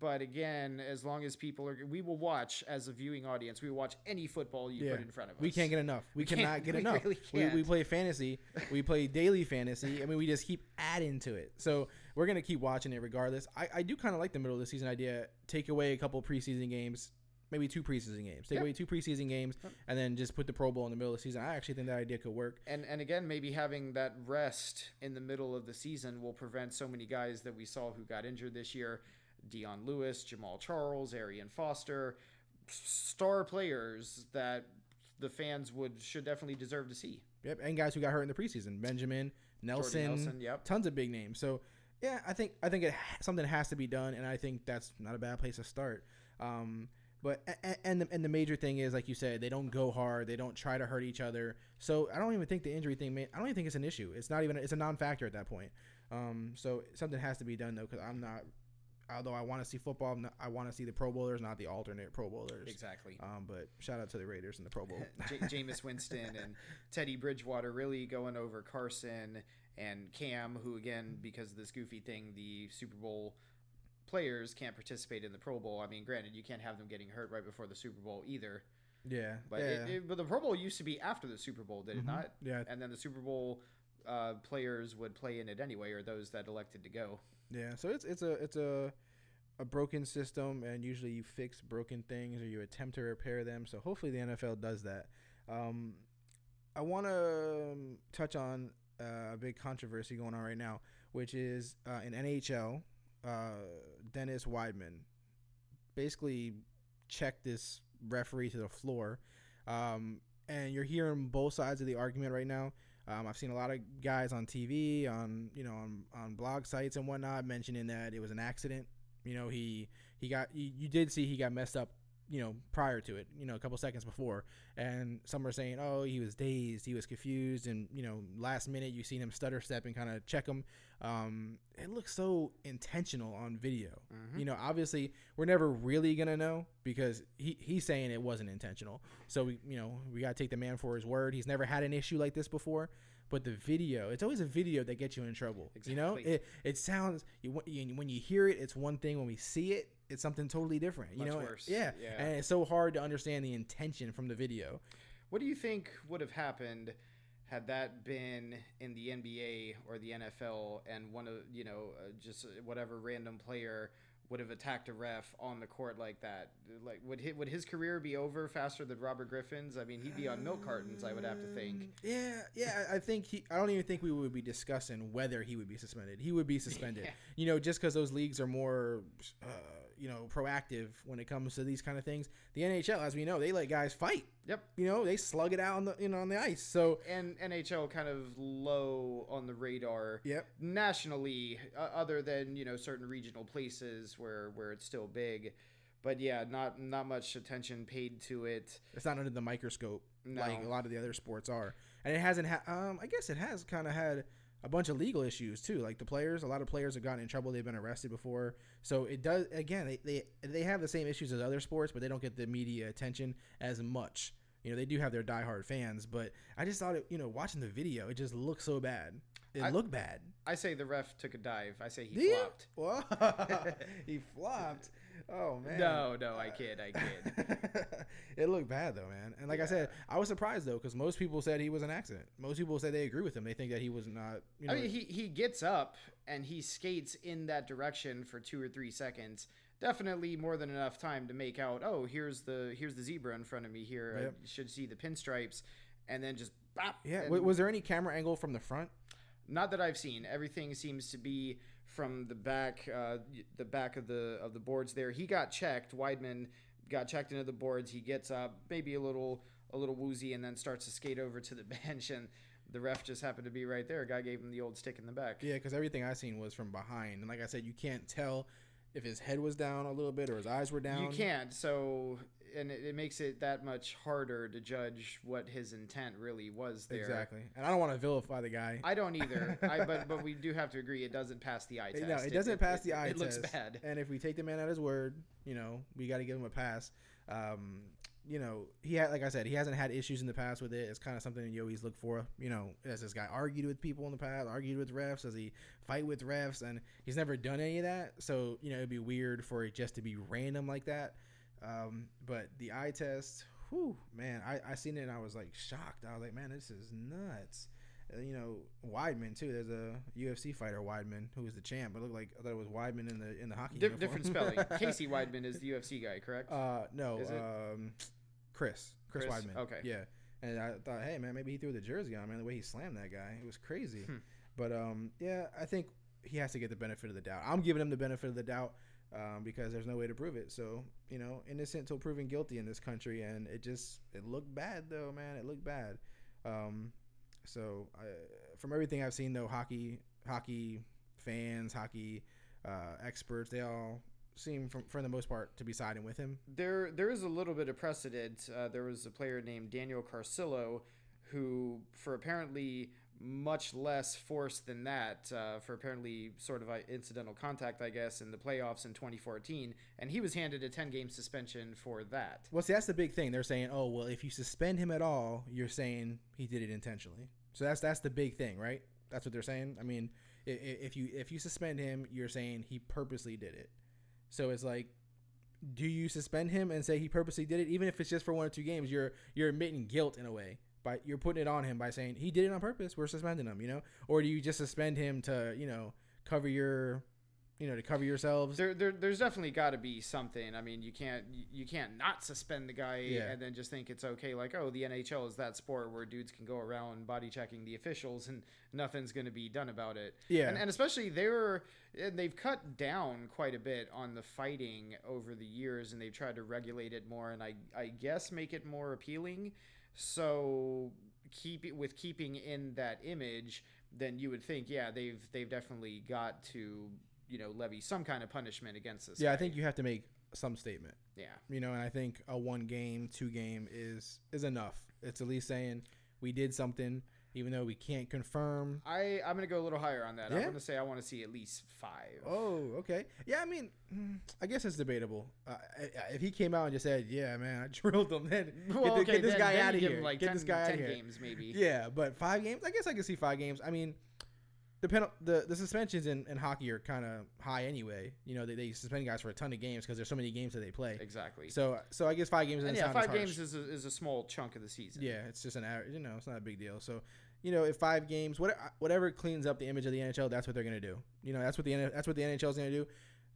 [SPEAKER 6] But again, as long as people are, we will watch as a viewing audience. We will watch any football you
[SPEAKER 5] Yeah.
[SPEAKER 6] put in front of us.
[SPEAKER 5] We can't get enough. We,
[SPEAKER 6] We
[SPEAKER 5] cannot get
[SPEAKER 6] we
[SPEAKER 5] enough.
[SPEAKER 6] really
[SPEAKER 5] we, we play fantasy. We play daily fantasy. I mean, we just keep adding to it. So we're gonna keep watching it regardless. I, I do kind of like the middle of the season idea. Take away a couple preseason games, maybe two preseason games. Take
[SPEAKER 6] Yeah.
[SPEAKER 5] away two preseason games, and then just put the Pro Bowl in the middle of the season. I actually think that idea could work.
[SPEAKER 6] and and again maybe having that rest in the middle of the season will prevent so many guys that we saw who got injured this year Dion Lewis, Jamaal Charles, Arian Foster, star players that the fans would should definitely deserve to see.
[SPEAKER 5] Yep, and guys who got hurt in the preseason, Benjamin, Nelson,
[SPEAKER 6] Nelson, yep.
[SPEAKER 5] tons of big names. So yeah, I think I think it something has to be done, and I think that's not a bad place to start. Um, but and the, and the major thing is, like you said, they don't go hard, they don't try to hurt each other. So I don't even think the injury thing. May, I don't even think it's an issue. It's not even it's a non-factor at that point. Um, so something has to be done though, because I'm not. Although I want to see football, I'm not- I want to see the Pro Bowlers, not the alternate Pro Bowlers.
[SPEAKER 6] Exactly.
[SPEAKER 5] Um, but shout out to the Raiders and the Pro Bowl.
[SPEAKER 6] J- Jameis Winston and Teddy Bridgewater really going over Carson and Cam, who again, because of this goofy thing, the Super Bowl players can't participate in the Pro Bowl. I mean, granted, you can't have them getting hurt right before the Super Bowl either.
[SPEAKER 5] yeah,
[SPEAKER 6] But
[SPEAKER 5] yeah.
[SPEAKER 6] it, it, but the Pro Bowl used to be after the Super Bowl, did it not?
[SPEAKER 5] Yeah.
[SPEAKER 6] And then the Super Bowl uh, players would play in it anyway, or those that elected to go.
[SPEAKER 5] Yeah, so it's it's a it's a a broken system, and usually you fix broken things or you attempt to repair them. So hopefully the NFL does that. Um, I want to touch on uh, a big controversy going on right now, which is uh, in NHL. Uh, Dennis Wideman basically checked this referee to the floor, um, and you're hearing both sides of the argument right now. Um, I've seen a lot of guys on TV, on you know, on, on blog sites and whatnot, mentioning that it was an accident. You know, he he got you, you did see he got messed up. You know, prior to it, you know, a couple seconds before, and some are saying, "Oh, he was dazed, he was confused," and you know, last minute you seen him stutter step and kind of check him. Um, it looks so intentional on video. You know, obviously we're never really gonna know because he, he's saying it wasn't intentional. So we, you know, we gotta take the man for his word. He's never had an issue like this before. But the video, it's always a video that gets you in trouble. You know, it it sounds you when you hear it, it's one thing. When we see it, it's something totally different. You
[SPEAKER 6] Much
[SPEAKER 5] know,
[SPEAKER 6] worse.
[SPEAKER 5] yeah,
[SPEAKER 6] Yeah.
[SPEAKER 5] and it's so hard to understand the intention from the video.
[SPEAKER 6] What do you think would have happened had that been in the NBA or the NFL and one of, you know, uh, just whatever random player would have attacked a ref on the court like that? Like would his, would his career be over faster than Robert Griffin's? I mean, he'd be on milk cartons, I would have to think.
[SPEAKER 5] Yeah, yeah. I I think he. I don't even think we would be discussing whether he would be suspended. He would be suspended.
[SPEAKER 6] Yeah.
[SPEAKER 5] You know, just because those leagues are more, uh, you know, proactive when it comes to these kind of things. The NHL, as we know, they let guys fight.
[SPEAKER 6] Yep.
[SPEAKER 5] You know, they slug it out on the you know on the ice. So
[SPEAKER 6] And NHL kind of low on the radar.
[SPEAKER 5] Yep.
[SPEAKER 6] Nationally, uh, other than you know certain regional places where where it's still big, but yeah, not not much attention paid to it.
[SPEAKER 5] it's not under the microscope like a lot of the other sports are. And it hasn't. Ha- um, I guess it has kind of had a bunch of legal issues too. Like the players, a lot of players have gotten in trouble. They've been arrested before. So it does. Again, they they they have the same issues as other sports, but they don't get the media attention as much. You know, they do have their diehard fans, but I just thought it. You know, watching the video, it just looked so bad. It
[SPEAKER 6] I-
[SPEAKER 5] looked bad.
[SPEAKER 6] I say the ref took a dive. I say he
[SPEAKER 5] Did
[SPEAKER 6] flopped.
[SPEAKER 5] He flopped. Oh man.
[SPEAKER 6] No, no, I kid, I kid.
[SPEAKER 5] it looked bad though, man. And like I said, I was surprised though because most people said he was an accident. Most people said they agree with him. They think that he was not. You know,
[SPEAKER 6] I mean, he he gets up and he skates in that direction for two or three seconds. Definitely more than enough time to make out. Oh, here's the here's the zebra in front of me here.
[SPEAKER 5] Yep.
[SPEAKER 6] I should see the pinstripes, and then just bop.
[SPEAKER 5] yeah. Was there any camera angle from the front?
[SPEAKER 6] Not that I've seen. Everything seems to be from the back, uh, the back of the of the boards. There, he got checked. Wideman got checked into the boards. He gets up, maybe a little a little woozy, and then starts to skate over to the bench. And the ref just happened to be right there. A Guy gave him the old stick in the back.
[SPEAKER 5] Yeah, because everything I seen was from behind, and like I said, you can't tell if his head was down a little bit or his eyes were down.
[SPEAKER 6] You can't. So, and it, it makes it that much harder to judge what his intent really was there.
[SPEAKER 5] exactly. And I don't want to vilify the guy.
[SPEAKER 6] I don't either. I, but but we do have to agree it doesn't pass the eye test.
[SPEAKER 5] No, it doesn't pass the eye test.
[SPEAKER 6] It looks bad.
[SPEAKER 5] And if we take the man at his word, you know, we got to give him a pass. Um, you know, he had, like I said, he hasn't had issues in the past with it. It's kind of something you always look for. You know, has this guy argued with people in the past? Argued with refs? Does he fight with refs? And he's never done any of that. So you know, it'd be weird for it just to be random like that. Um, but the eye test, whew, man, I I seen it and I was like shocked. I was like, man, this is nuts. Uh, you know, Weidman too. There's a UFC fighter Weidman who was the champ, but it looked like I thought it was Weidman in the in the hockey. Uniform.
[SPEAKER 6] different spelling. Casey Weidman is the UFC guy, correct?
[SPEAKER 5] Uh, no, um, Chris, Chris,
[SPEAKER 6] Chris?
[SPEAKER 5] Weidman.
[SPEAKER 6] Okay.
[SPEAKER 5] yeah. And I thought, hey man, maybe he threw the jersey on. Man, the way he slammed that guy, it was crazy.
[SPEAKER 6] Hmm.
[SPEAKER 5] But um, yeah, I think he has to get the benefit of the doubt. I'm giving him the benefit of the doubt um, because there's no way to prove it. So you know, innocent till proven guilty in this country, and it just it looked bad though, man. It looked bad. Um, so I, from everything I've seen though, hockey hockey fans, hockey uh, experts, they all seem, from, for the most part, to be siding with him.
[SPEAKER 6] there there is a little bit of precedent. Uh, there was a player named Daniel Carcillo who, for apparently much less force than that, uh, for apparently sort of a incidental contact, I guess, in the playoffs in 2014, and he was handed a 10 game suspension for that.
[SPEAKER 5] Well, see, that's the big thing. They're saying, oh, well, if you suspend him at all, you're saying he did it intentionally. So that's that's the big thing, right? That's what they're saying. I mean, if you if you suspend him, you're saying he purposely did it. So it's like, do you suspend him and say he purposely did it, even if it's just for one or two games? You're you're admitting guilt in a way, by you're putting it on him by saying he did it on purpose. We're suspending him, you know, or do you just suspend him to you know cover your, you know, to cover yourselves?
[SPEAKER 6] There, there, there's definitely got to be something. I mean, you can't, you- can't not suspend the guy
[SPEAKER 5] Yeah.
[SPEAKER 6] and then just think it's okay. Like, oh, the NHL is that sport where dudes can go around body checking the officials and nothing's going to be done about it.
[SPEAKER 5] Yeah.
[SPEAKER 6] and, and especially they're, and they've cut down quite a bit on the fighting over the years, and they've tried to regulate it more, and I, I guess make it more appealing. So keep with keeping in that image, then you would think, yeah, they've they've definitely got to you know levy some kind of punishment against this.
[SPEAKER 5] yeah, I think you have to make some statement.
[SPEAKER 6] yeah.
[SPEAKER 5] you know and i think a one game two game is is enough it's at least saying we did something even though we can't confirm
[SPEAKER 6] I I'm gonna go a little higher on that. I'm gonna say I want to see at least five.
[SPEAKER 5] oh okay yeah i mean mm, i guess it's debatable uh, if he came out and just said yeah man i drilled him then
[SPEAKER 6] Well,
[SPEAKER 5] get, the-
[SPEAKER 6] okay,
[SPEAKER 5] get this
[SPEAKER 6] then-
[SPEAKER 5] guy
[SPEAKER 6] then
[SPEAKER 5] out of here
[SPEAKER 6] like
[SPEAKER 5] get
[SPEAKER 6] 10,
[SPEAKER 5] this guy out
[SPEAKER 6] 10
[SPEAKER 5] of here
[SPEAKER 6] games maybe.
[SPEAKER 5] yeah but five games i guess i can see five games i mean the penal- the the suspensions in, in hockey are kind of high anyway. You know they, they suspend guys for a ton of games because there's so many games that they play.
[SPEAKER 6] Exactly.
[SPEAKER 5] So so I guess five games.
[SPEAKER 6] yeah, five
[SPEAKER 5] harsh.
[SPEAKER 6] games is a, is a small chunk of the season.
[SPEAKER 5] Yeah, it's just an average. You know, it's not a big deal. So, you know, if five games, whatever, uh, whatever cleans up the image of the NHL, that's what they're gonna do. You know, that's what the that's what the NHL is gonna do.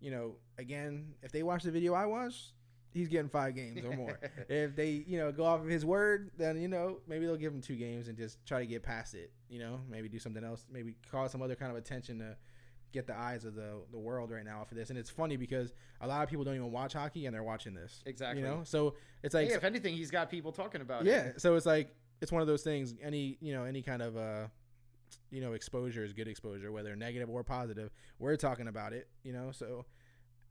[SPEAKER 5] You know, again, if they watch the video I watched, he's getting five games or more. if they, you know, go off of his word, then you know maybe they'll give him two games and just try to get past it. You know, maybe do something else, maybe cause some other kind of attention to get the eyes of the the world right now for this. And it's funny because a lot of people don't even watch hockey and they're watching this.
[SPEAKER 6] Exactly.
[SPEAKER 5] You know, so it's like
[SPEAKER 6] Hey, if anything, he's got people talking about
[SPEAKER 5] yeah
[SPEAKER 6] it.
[SPEAKER 5] so it's like it's one of those things any you know any kind of uh you know exposure is good exposure whether negative or positive. We're talking about it you know so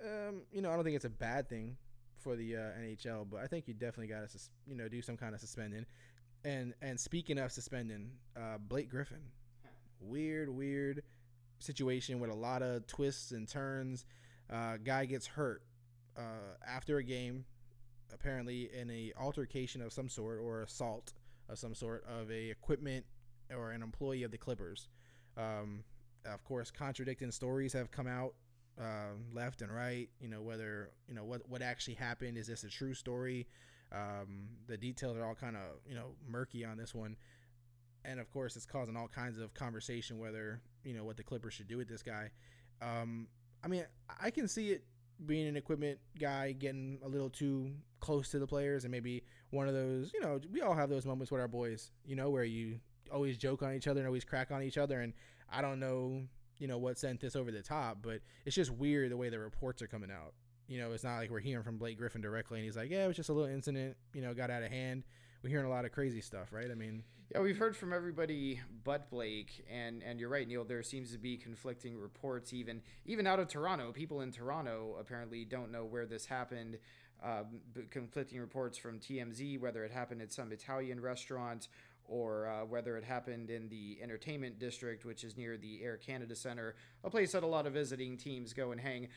[SPEAKER 5] um you know i don't think it's a bad thing for the uh, nhl but i think you definitely got to sus- you know do some kind of suspending. And and speaking of suspending uh blake griffin. Weird weird situation with a lot of twists and turns. Uh guy gets hurt uh after a game apparently in a altercation of some sort or assault of some sort of a equipment or an employee of the Clippers. Um, of course, contradicting stories have come out um, left and right. You know whether you know what what actually happened. Is this a true story? Um, the details are all kind of you know murky on this one, and of course, it's causing all kinds of conversation whether you know what the Clippers should do with this guy. Um, I mean, I can see it being an equipment guy getting a little too close to the players and maybe one of those, you know, we all have those moments with our boys, you know, where you always joke on each other and always crack on each other. And I don't know, you know, what sent this over the top, but it's just weird the way the reports are coming out. You know, it's not like we're hearing from Blake Griffin directly and he's like, yeah, it was just a little incident, you know, got out of hand. We're hearing a lot of crazy stuff, right? I mean,
[SPEAKER 6] Yeah, we've heard from everybody but Blake, and and you're right, Neil. There seems to be conflicting reports, even even out of Toronto. People in Toronto apparently don't know where this happened. Um, conflicting reports from TMZ, whether it happened at some Italian restaurant or uh, whether it happened in the entertainment district, which is near the Air Canada Center, a place that a lot of visiting teams go and hang.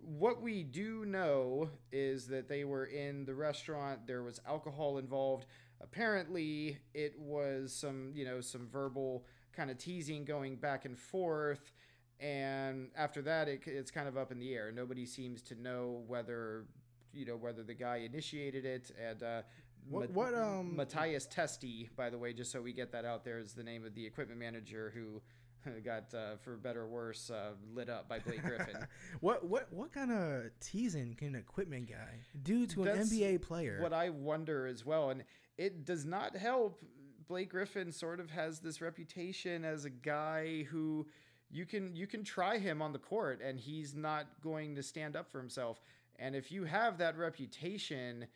[SPEAKER 6] What we do know is that they were in the restaurant. There was alcohol involved. Apparently, it was some, you know, some verbal kind of teasing going back and forth. And after that, it, it's kind of up in the air. Nobody seems to know whether, you know, whether the guy initiated it. And uh,
[SPEAKER 5] What- what, um,
[SPEAKER 6] Matias Testi, by the way, just so we get that out there, is the name of the equipment manager who got, uh, for better or worse, uh, lit up by Blake Griffin.
[SPEAKER 5] what what what kind of teasing can an equipment guy do to an NBA player?
[SPEAKER 6] What I wonder as well, and it does not help. Blake Griffin sort of has this reputation as a guy who you can you can try him on the court and he's not going to stand up for himself. And if you have that reputation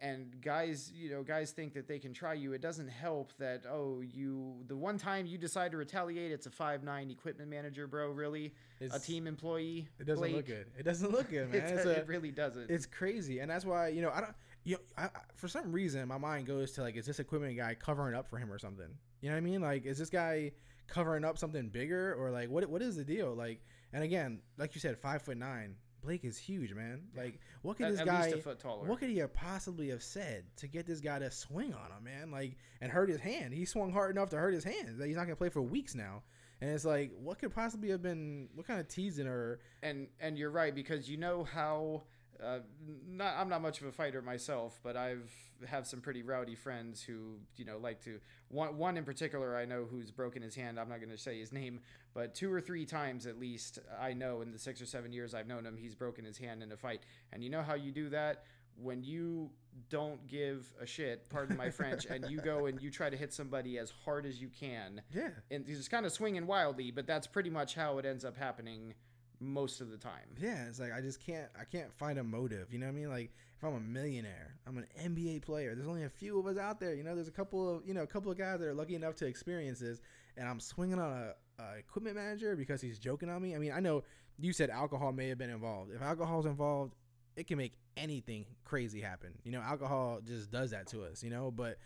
[SPEAKER 6] and guys, you know, guys think that they can try you, it doesn't help that oh, you the one time you decide to retaliate, it's a five nine equipment manager, bro, really? a team employee?
[SPEAKER 5] it doesn't look good. It doesn't look good, man.
[SPEAKER 6] It,
[SPEAKER 5] It's a-
[SPEAKER 6] it really doesn't.
[SPEAKER 5] it's crazy, and that's why you know I don't. You know, I, I, for some reason, my mind goes to like, is this equipment guy covering up for him or something? You know what I mean? Like, is this guy covering up something bigger or like what? What is the deal? Like, and again, like you said, five foot nine. Blake is huge, man. Like, what could
[SPEAKER 6] At-
[SPEAKER 5] this
[SPEAKER 6] at
[SPEAKER 5] guy?
[SPEAKER 6] least a foot taller.
[SPEAKER 5] What could he have possibly have said to get this guy to swing on him, man? Like, and hurt his hand. He swung hard enough to hurt his hand. That he's not gonna play for weeks now. And it's like, what could possibly have been? What kind of teasing or?
[SPEAKER 6] and and you're right because you know how uh, not I'm not much of a fighter myself, but I've have some pretty rowdy friends who you know like to one one in particular I know who's broken his hand. I'm not going to say his name, but two or three times at least I know in the six or seven years I've known him, he's broken his hand in a fight. And you know how you do that when you don't give a shit, pardon my French, and you go and you try to hit somebody as hard as you can
[SPEAKER 5] Yeah.
[SPEAKER 6] and he's just kind of swinging wildly, but that's pretty much how it ends up happening most of the time.
[SPEAKER 5] Yeah, it's like I just can't I can't find a motive. You know what I mean? Like if I'm a millionaire, I'm an NBA player. There's only a few of us out there. You know, there's a couple of you know a couple of guys that are lucky enough to experience this, and I'm swinging on a, a equipment manager because he's joking on me. I mean, I know you said alcohol may have been involved. If alcohol's involved, it can make anything crazy happen. You know, alcohol just does that to us. You know, but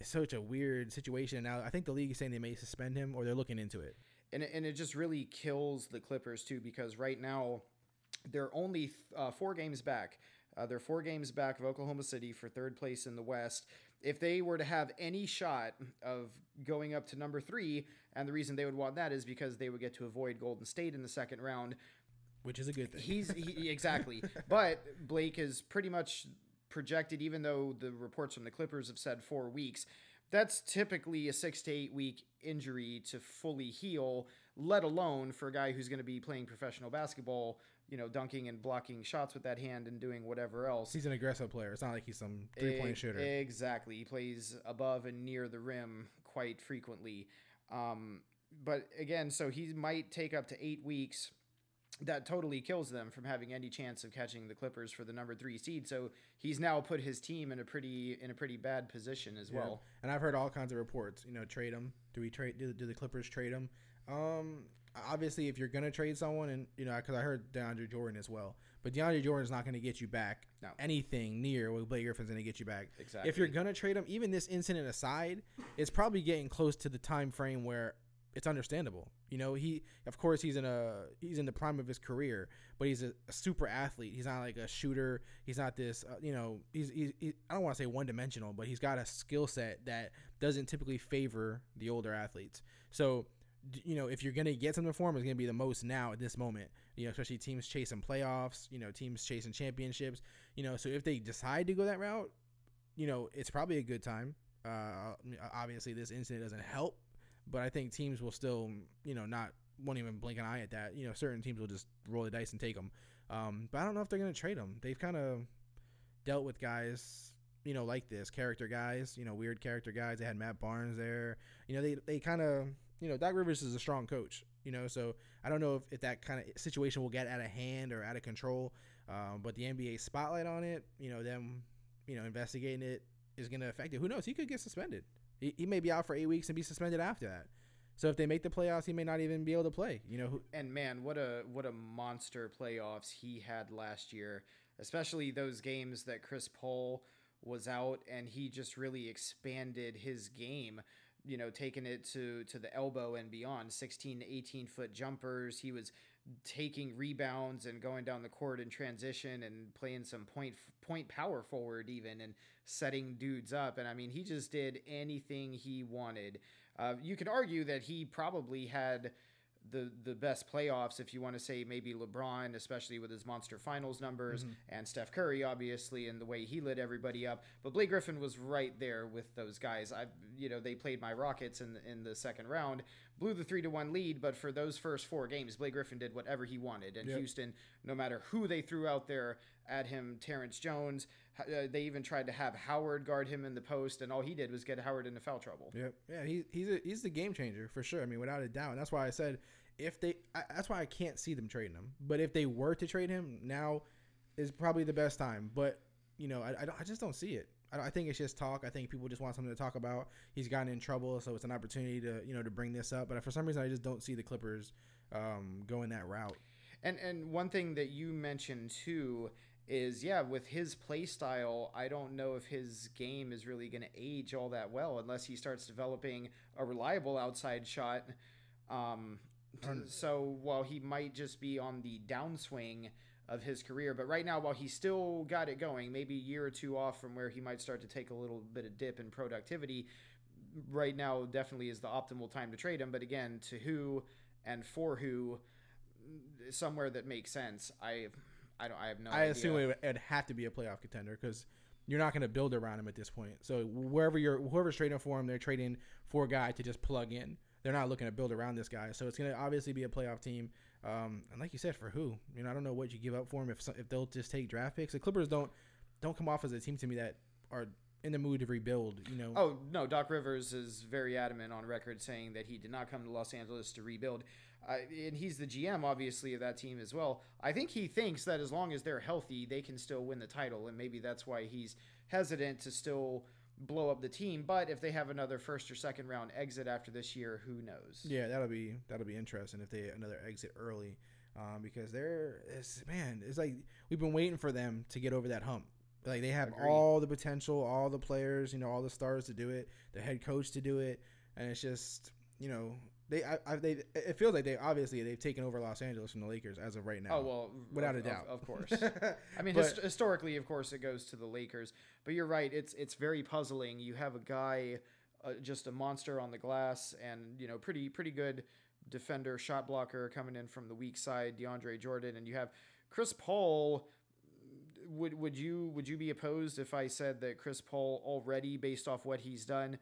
[SPEAKER 5] it's such a weird situation. Now I think the league is saying they may suspend him or they're looking into it.
[SPEAKER 6] And it, and it just really kills the Clippers too because right now they're only uh, four games back. Uh, they're four games back of Oklahoma City for third place in the West. If they were to have any shot of going up to number three, and the reason they would want that is because they would get to avoid Golden State in the second round.
[SPEAKER 5] Which is a good thing.
[SPEAKER 6] He's he, exactly, but Blake is pretty much projected. Even though the reports from the Clippers have said four weeks, that's typically a six to eight week injury to fully heal. Let alone for a guy who's going to be playing professional basketball, you know, dunking and blocking shots with that hand and doing whatever else.
[SPEAKER 5] He's an aggressive player. It's not like he's some three point shooter.
[SPEAKER 6] Exactly. He plays above and near the rim quite frequently. Um, but again, so he might take up to eight weeks. That totally kills them from having any chance of catching the Clippers for the number three seed. So he's now put his team in a pretty in a pretty bad position as
[SPEAKER 5] Yeah.
[SPEAKER 6] well.
[SPEAKER 5] And I've heard all kinds of reports. You know, trade him. Do we trade? Do, do the Clippers trade him? Um, obviously, if you're gonna trade someone, and you know, because I heard DeAndre Jordan as well, but DeAndre Jordan's not gonna get you back
[SPEAKER 6] No.
[SPEAKER 5] anything near what Blake Griffin's gonna get you back. Exactly. If you're gonna trade him, even this incident aside, it's probably getting close to the time frame where it's understandable. You know, he of course he's in a he's in the prime of his career, but he's a, a super athlete. He's not like a shooter. He's not this. Uh, you know, he's, he's he, I don't want to say one dimensional, but he's got a skill set that doesn't typically favor the older athletes. So you know, if you're gonna get something for him, it's gonna be the most now at this moment. You know, especially teams chasing playoffs. You know, teams chasing championships. You know, so if they decide to go that route, you know, it's probably a good time. Uh, obviously, this incident doesn't help, but I think teams will still, you know, not won't even blink an eye at that. You know, certain teams will just roll the dice and take them. Um, but I don't know if they're gonna trade him. They've kind of dealt with guys, you know, like this character guys, you know, weird character guys. They had Matt Barnes there. You know, they they kind of, you know, Doc Rivers is a strong coach. You know, so I don't know if, if that kind of situation will get out of hand or out of control. Um, but the NBA spotlight on it, you know, them, you know, investigating it is going to affect it. Who knows? He could get suspended. He, he may be out for eight weeks and be suspended after that. So if they make the playoffs, he may not even be able to play. You know, who,
[SPEAKER 6] And man, what a what a monster playoffs he had last year, especially those games that Chris Paul was out and he just really expanded his game, you know, taking it to to the elbow and beyond, 16 to 18 foot jumpers. He was taking rebounds and going down the court in transition and playing some point point power forward even and setting dudes up and I mean he just did anything he wanted. Uh, you could argue that he probably had the the best playoffs if you want to say maybe LeBron, especially with his monster finals numbers, and Steph Curry, obviously, and the way he lit everybody up. But Blake Griffin was right there with those guys. I, you know, they played my Rockets in in the second round, blew the three to one lead, but for those first four games, Blake Griffin did whatever he wanted, and Houston, no matter who they threw out there at him, Terrence Jones. Uh, they even tried to have Howard guard him in the post, and all he did was get Howard into foul trouble.
[SPEAKER 5] Yep. Yeah, he, he's a, he's the game changer for sure. I mean, without a doubt. And that's why I said if they, I, that's why I can't see them trading him. But if they were to trade him now, is probably the best time. But you know, I, I, I just don't see it. I, I think it's just talk. I think people just want something to talk about. He's gotten in trouble, so it's an opportunity to you know to bring this up. But for some reason, I just don't see the Clippers um, going that route.
[SPEAKER 6] And and one thing that you mentioned too is yeah, with his play style, I don't know if his game is really going to age all that well unless he starts developing a reliable outside shot. Um, so while he might just be on the downswing of his career, but right now while he's still got it going, maybe a year or two off from where he might start to take a little bit of dip in productivity. Right now, definitely is the optimal time to trade him. But again, to who and for who, somewhere that makes sense. I, I don't. I have no.
[SPEAKER 5] I
[SPEAKER 6] idea.
[SPEAKER 5] assume it would it'd have to be a playoff contender because you're not going to build around him at this point. So wherever you're, whoever's trading for him, they're trading for a guy to just plug in. They're not looking to build around this guy. So it's going to obviously be a playoff team. Um, and like you said, for who? You know, I don't know what you give up for him if if they'll just take draft picks. The Clippers don't don't come off as a team to me that are in the mood to rebuild. You know,
[SPEAKER 6] Oh no, Doc Rivers is very adamant on record saying that he did not come to Los Angeles to rebuild, uh, and he's the GM obviously of that team as well. I think he thinks that as long as they're healthy, they can still win the title, and maybe that's why he's hesitant to still blow up the team. But if they have another first or second round exit after this year, who knows?
[SPEAKER 5] Yeah, that'll be that'll be interesting if they another exit early, um, because they're it's, man, it's like we've been waiting for them to get over that hump. Like they have
[SPEAKER 6] Agreed.
[SPEAKER 5] all the potential, all the players, you know, all the stars to do it, the head coach to do it, and it's just you know they I, I, they it feels like they obviously they've taken over Los Angeles from the Lakers as of right now.
[SPEAKER 6] Oh well,
[SPEAKER 5] without
[SPEAKER 6] of,
[SPEAKER 5] a doubt,
[SPEAKER 6] of, of course. I mean,
[SPEAKER 5] But-
[SPEAKER 6] hist- historically, of course, it goes to the Lakers. But you're right; it's it's very puzzling. You have a guy, uh, just a monster on the glass, and you know, pretty pretty good defender, shot blocker coming in from the weak side, DeAndre Jordan, and you have Chris Paul. Would would you would you be opposed if I said that Chris Paul already, based off what he's done,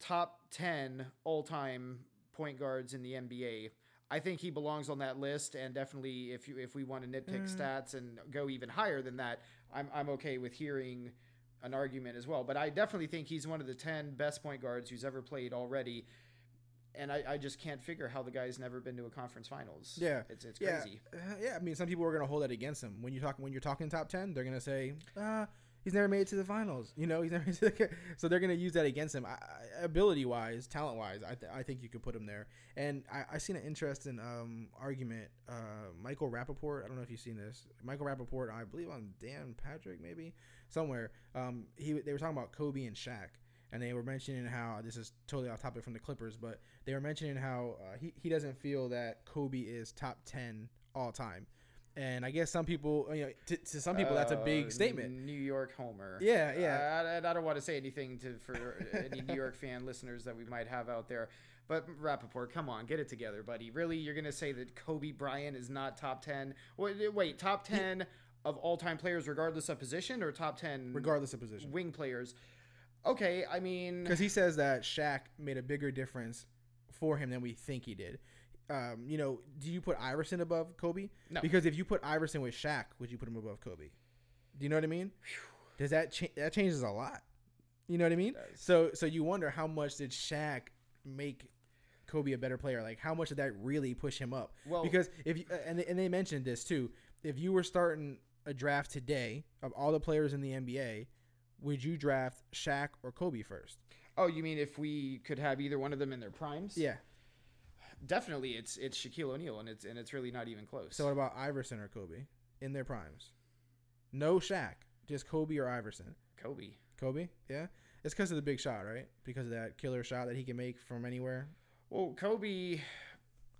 [SPEAKER 6] top ten all time point guards in the NBA? I think he belongs on that list, and definitely if you if we want to nitpick stats and go even higher than that, I'm I'm okay with hearing an argument as well. But I definitely think he's one of the ten best point guards who's ever played already, and I, I just can't figure how the guy's never been to a conference finals.
[SPEAKER 5] Yeah,
[SPEAKER 6] it's it's
[SPEAKER 5] yeah,
[SPEAKER 6] crazy.
[SPEAKER 5] uh, yeah. I mean, some people are going to hold that against him when you talk when you're talking top ten. They're going to say, uh, he's never made it to the finals. You know, he's never. The, so they're going to use that against him. Ability wise, talent wise, I, th- I think you could put him there. And I, I seen an interesting um, argument. Uh, Michael Rapaport. I don't know if you've seen this. Michael Rapaport. I believe on Dan Patrick maybe somewhere. Um, he they were talking about Kobe and Shaq. And they were mentioning how this is totally off topic from the Clippers, but they were mentioning how uh, he, he doesn't feel that Kobe is top 10 all time. And I guess some people, you know, to, to some people, that's a
[SPEAKER 6] Uh,
[SPEAKER 5] big statement.
[SPEAKER 6] New York Homer.
[SPEAKER 5] Yeah, yeah.
[SPEAKER 6] I, I, I don't want to say anything to for any New York fan listeners that we might have out there, But Rapaport, come on, get it together, buddy. Really, you're gonna say that Kobe Bryant is not top ten? Wait, wait top ten of all time players, regardless of position, or top ten
[SPEAKER 5] regardless of position.
[SPEAKER 6] wing players? Okay, I mean,
[SPEAKER 5] Because he says that Shaq made a bigger difference for him than we think he did. Um, you know, do you put Iverson above Kobe?
[SPEAKER 6] No.
[SPEAKER 5] Because if you put Iverson with Shaq, would you put him above Kobe? Do you know what I mean? Does that change? That changes a lot. You know what I mean? So, so you wonder how much did Shaq make Kobe a better player? Like, how much did that really push him up?
[SPEAKER 6] Well-
[SPEAKER 5] because if you, and they, and they mentioned this too, if you were starting a draft today of all the players in the NBA, would you draft Shaq or Kobe first?
[SPEAKER 6] oh, you mean if we could have either one of them in their primes?
[SPEAKER 5] Yeah.
[SPEAKER 6] Definitely. It's it's Shaquille O'Neal, and it's and it's really not even close.
[SPEAKER 5] So what about Iverson or Kobe in their primes? No Shaq, just Kobe or Iverson.
[SPEAKER 6] Kobe.
[SPEAKER 5] Kobe, yeah. It's because of the big shot, right? Because of that killer shot that he can make from anywhere.
[SPEAKER 6] Well, Kobe.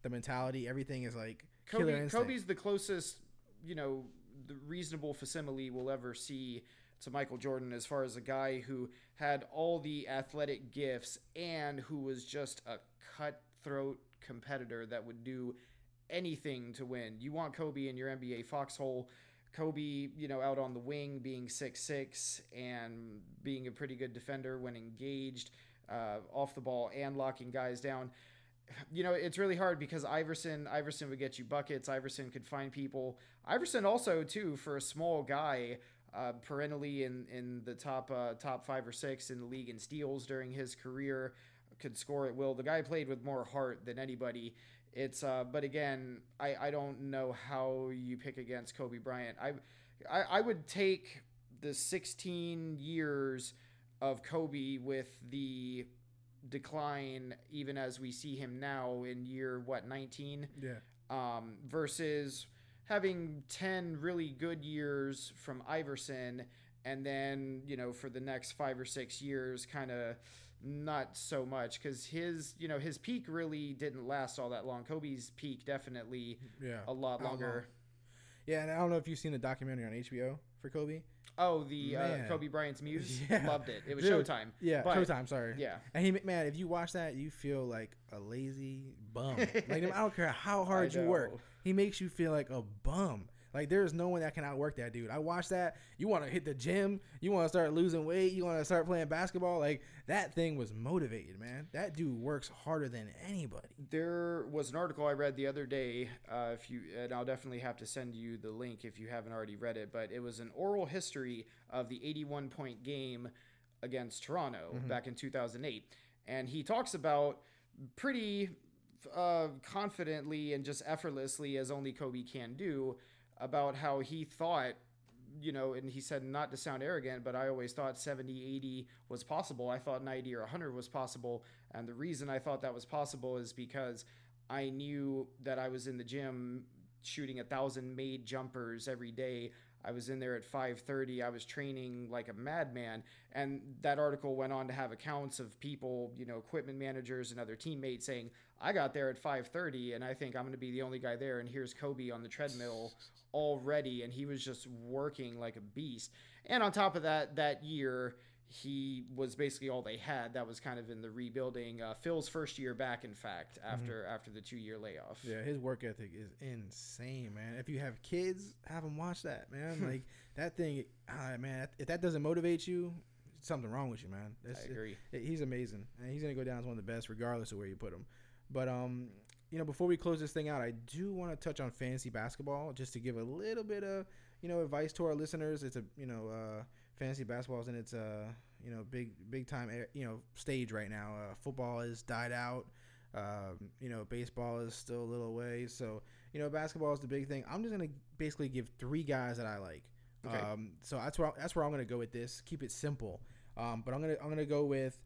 [SPEAKER 5] The mentality, everything is like
[SPEAKER 6] Kobe. Kobe's the closest, you know, the reasonable facsimile we'll ever see to Michael Jordan as far as a guy who had all the athletic gifts and who was just a cutthroat competitor that would do anything to win. You want Kobe in your NBA foxhole. Kobe, you know, out on the wing, being six six and being a pretty good defender when engaged, uh, off the ball and locking guys down you know, it's really hard because Iverson, Iverson would get you buckets. Iverson could find people. Iverson also too, for a small guy, uh, perennially in in the top uh, top five or six in the league in steals during his career, could score at will. The guy played with more heart than anybody. It's uh, but again, I I don't know how you pick against Kobe Bryant. I I, I would take the 16 years of Kobe with the decline even as we see him now in year what 19
[SPEAKER 5] yeah.
[SPEAKER 6] um, versus having 10 really good years from Iverson and then you know for the next 5 or 6 years kind of not so much cuz his you know his peak really didn't last all that long Kobe's peak definitely
[SPEAKER 5] Yeah.
[SPEAKER 6] a lot longer?
[SPEAKER 5] Yeah, and I don't know if you've seen the documentary on HBO for Kobe.
[SPEAKER 6] oh the uh, Kobe Bryant's muse
[SPEAKER 5] Yeah.
[SPEAKER 6] loved it it was
[SPEAKER 5] Dude,
[SPEAKER 6] showtime
[SPEAKER 5] Yeah,
[SPEAKER 6] But-
[SPEAKER 5] Showtime. Sorry.
[SPEAKER 6] yeah
[SPEAKER 5] And he, man, if you watch that, you feel like a lazy bum. like I don't care how hard you work, he makes you feel like a bum. Like there's no one that can outwork that dude. I watch that. You want to hit the gym. You want to start losing weight. You want to start playing basketball. Like that thing was motivated, man. That dude works harder than anybody.
[SPEAKER 6] There was an article I read the other day. Uh, if you and I'll definitely have to send you the link if you haven't already read it. But it was an oral history of the 81 point game against Toronto back in 2008, and he talks about pretty uh, confidently and just effortlessly as only Kobe can do about how he thought you know, and he said not to sound arrogant, but I always thought 70, 80 was possible. I thought 90 or 100 was possible. And the reason I thought that was possible is because I knew that I was in the gym shooting a thousand made jumpers every day. I was in there at 5:30. I was training like a madman, and that article went on to have accounts of people, you know, equipment managers and other teammates saying, "I got there at 5:30, and I think I'm going to be the only guy there." And here's Kobe on the treadmill already, and he was just working like a beast. And on top of that, that year he was basically all they had. That was kind of in the rebuilding. Uh, Phil's first year back, in fact, after after the two year layoff.
[SPEAKER 5] Yeah, his work ethic is insane, man. If you have kids, have them watch that, man. like that thing, ah, man. If that doesn't motivate you, something wrong with you, man. That's,
[SPEAKER 6] I agree.
[SPEAKER 5] it- he's amazing, and he's gonna go down as one of the best, regardless of where you put him. But um, you know, before we close this thing out, I do want to touch on fantasy basketball, just to give a little bit of you know advice to our listeners. It's a you know uh, fantasy basketball is in its uh you know big big time you know stage right now. Uh, football has died out. Um, you know, baseball is still a little away. So, you know, basketball is the big thing. I'm just gonna basically give three guys that I like.
[SPEAKER 6] Okay.
[SPEAKER 5] Um, so that's where that's where I'm gonna go with this. Keep it simple. Um, but I'm gonna I'm gonna go with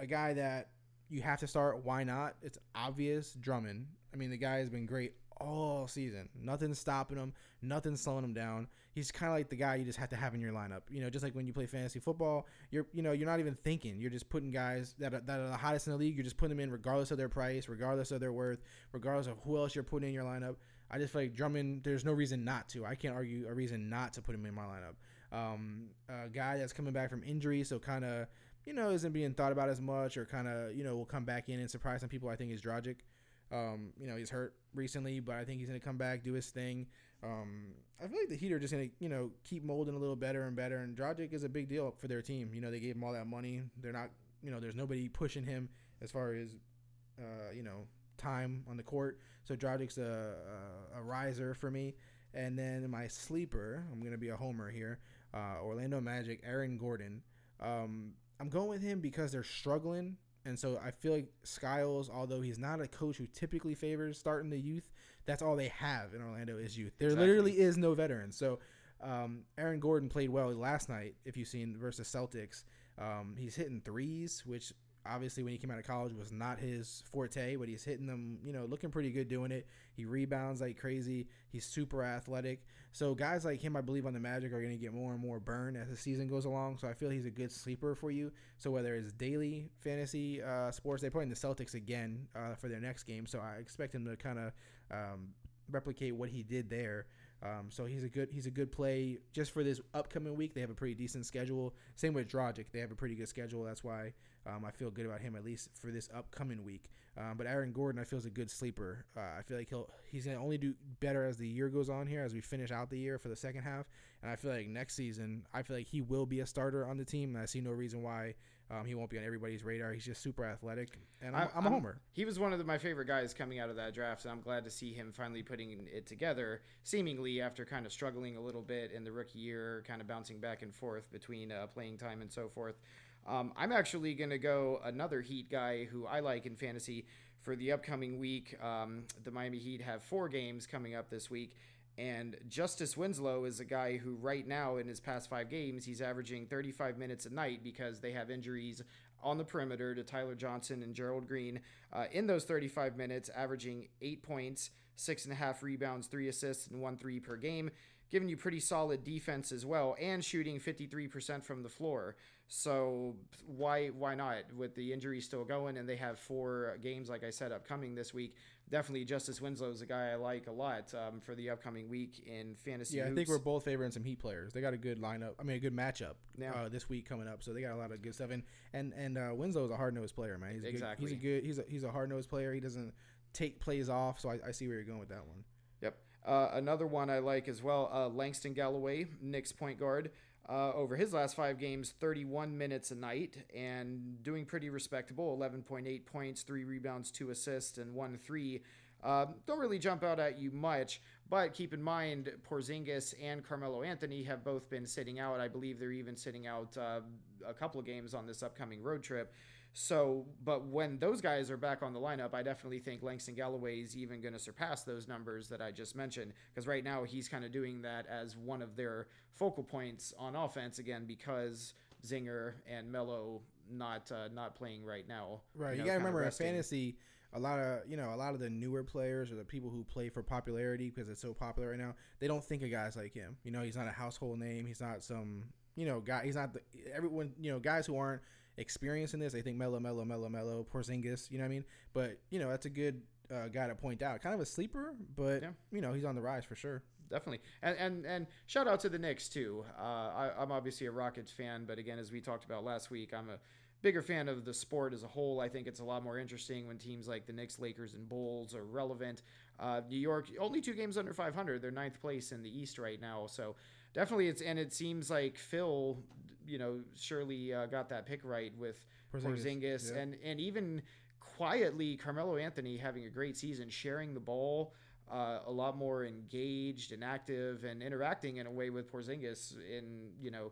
[SPEAKER 5] a guy that you have to start. Why not? It's obvious. Drummond. I mean, the guy has been great all season. Nothing's stopping him. Nothing's slowing him down. He's kind of like the guy you just have to have in your lineup. You know, just like when you play fantasy football, you're you know you're not even thinking. You're just putting guys that are, that are the hottest in the league. You're just putting them in regardless of their price, regardless of their worth, regardless of who else you're putting in your lineup. I just feel like Drummond. There's no reason not to. I can't argue a reason not to put him in my lineup. Um, a guy that's coming back from injury, so kind of you know, isn't being thought about as much or kind of, you know, will come back in and surprise some people, I think is Dragic. Um, you know, he's hurt recently, but I think he's going to come back, do his thing. Um, I feel like the Heat are just going to, you know, keep molding a little better and better. And Dragic is a big deal for their team. You know, they gave him all that money. They're not, you know, there's nobody pushing him as far as, uh, you know, time on the court. So Dragic's a, a, a riser for me. And then my sleeper, I'm going to be a homer here, uh, Orlando Magic, Aaron Gordon. Um, I'm going with him because they're struggling. And so I feel like Skiles, although he's not a coach who typically favors starting the youth, that's all they have in Orlando is youth. There
[SPEAKER 6] Exactly.
[SPEAKER 5] literally is no veterans. So um, Aaron Gordon played well last night, if you've seen versus Celtics. Um, he's hitting threes, which obviously when he came out of college was not his forte, but he's hitting them, you know, looking pretty good doing it. He rebounds like crazy. He's super athletic. So guys like him, I believe on the Magic are going to get more and more burn as the season goes along. So I feel he's a good sleeper for you. So whether it's daily fantasy uh, sports, they play in the Celtics again uh, for their next game. So I expect him to kind of um, replicate what he did there. Um, so he's a good he's a good play just for this upcoming week. They have a pretty decent schedule. Same with Dragic, they have a pretty good schedule. That's why um, I feel good about him at least for this upcoming week. Um, but Aaron Gordon, I feel is a good sleeper. Uh, I feel like he'll he's gonna only do better as the year goes on here, as we finish out the year for the second half. And I feel like next season, I feel like he will be a starter on the team. And I see no reason why um, he won't be on everybody's radar. He's just super athletic, and I'm, I'm a homer.
[SPEAKER 6] He was one of the, my favorite guys coming out of that draft, and I'm glad to see him finally putting it together, seemingly after kind of struggling a little bit in the rookie year, kind of bouncing back and forth between uh, playing time and so forth. Um, I'm actually going to go another Heat guy who I like in fantasy for the upcoming week. Um, the Miami Heat have four games coming up this week. And Justice Winslow is a guy who, right now, in his past five games, he's averaging 35 minutes a night because they have injuries on the perimeter to Tyler Johnson and Gerald Green. Uh, in those 35 minutes, averaging eight points, six and a half rebounds, three assists, and one three per game, giving you pretty solid defense as well, and shooting 53% from the floor. So why why not with the injuries still going and they have four games like I said upcoming this week? Definitely Justice Winslow is a guy I like a lot um, for the upcoming week in fantasy.
[SPEAKER 5] Yeah, I think we're both favoring some Heat players. They got a good lineup. I mean, a good matchup
[SPEAKER 6] Yeah.
[SPEAKER 5] uh, this week coming up. So they got a lot of good stuff. And and and uh, Winslow's a hard nosed player, man. He's
[SPEAKER 6] Exactly.
[SPEAKER 5] Good, he's a good. He's a he's a hard nosed player. He doesn't take plays off. So I, I see where you're going with that one.
[SPEAKER 6] Yep. Uh, another one I like as well, uh, Langston Galloway, Knicks point guard. Uh, over his last five games, 31 minutes a night and doing pretty respectable 11.8 points, three rebounds, two assists, and one three. Um, don't really jump out at you much, but keep in mind Porzingis and Carmelo Anthony have both been sitting out. I believe they're even sitting out uh, a couple of games on this upcoming road trip. So, but when those guys are back on the lineup, I definitely think Langston Galloway is even going to surpass those numbers that I just mentioned. Because right now he's kind of doing that as one of their focal points on offense again because Zinger and Melo not uh, not playing right now.
[SPEAKER 5] Right. You,
[SPEAKER 6] know,
[SPEAKER 5] gotta remember in fantasy, a lot of you know a lot of the newer players or the people who play for popularity because it's so popular right now. They don't think of guys like him. You know, he's not a household name. He's not some you know guy. He's not the everyone. You know, guys who aren't experienced in this, they think Melo, Melo, Melo, Melo, Porzingis. You know what I mean? But you know, that's a good uh, guy to point out. Kind of a sleeper, but
[SPEAKER 6] Yeah.
[SPEAKER 5] you know, he's on the rise for sure.
[SPEAKER 6] definitely. And and and shout out to the Knicks too. Uh, I, I'm obviously a Rockets fan, but again, as we talked about last week, I'm a bigger fan of the sport as a whole. I think it's a lot more interesting when teams like the Knicks, Lakers, and Bulls are relevant. Uh, New York only two games under 500. They're ninth place in the East right now, so definitely it's and it seems like Phil, you know, surely uh, got that pick right with
[SPEAKER 5] Porzingis,
[SPEAKER 6] Porzingis,
[SPEAKER 5] yeah.
[SPEAKER 6] and and even quietly Carmelo Anthony having a great season, sharing the ball. Uh, a lot more engaged and active and interacting in a way with Porzingis in you know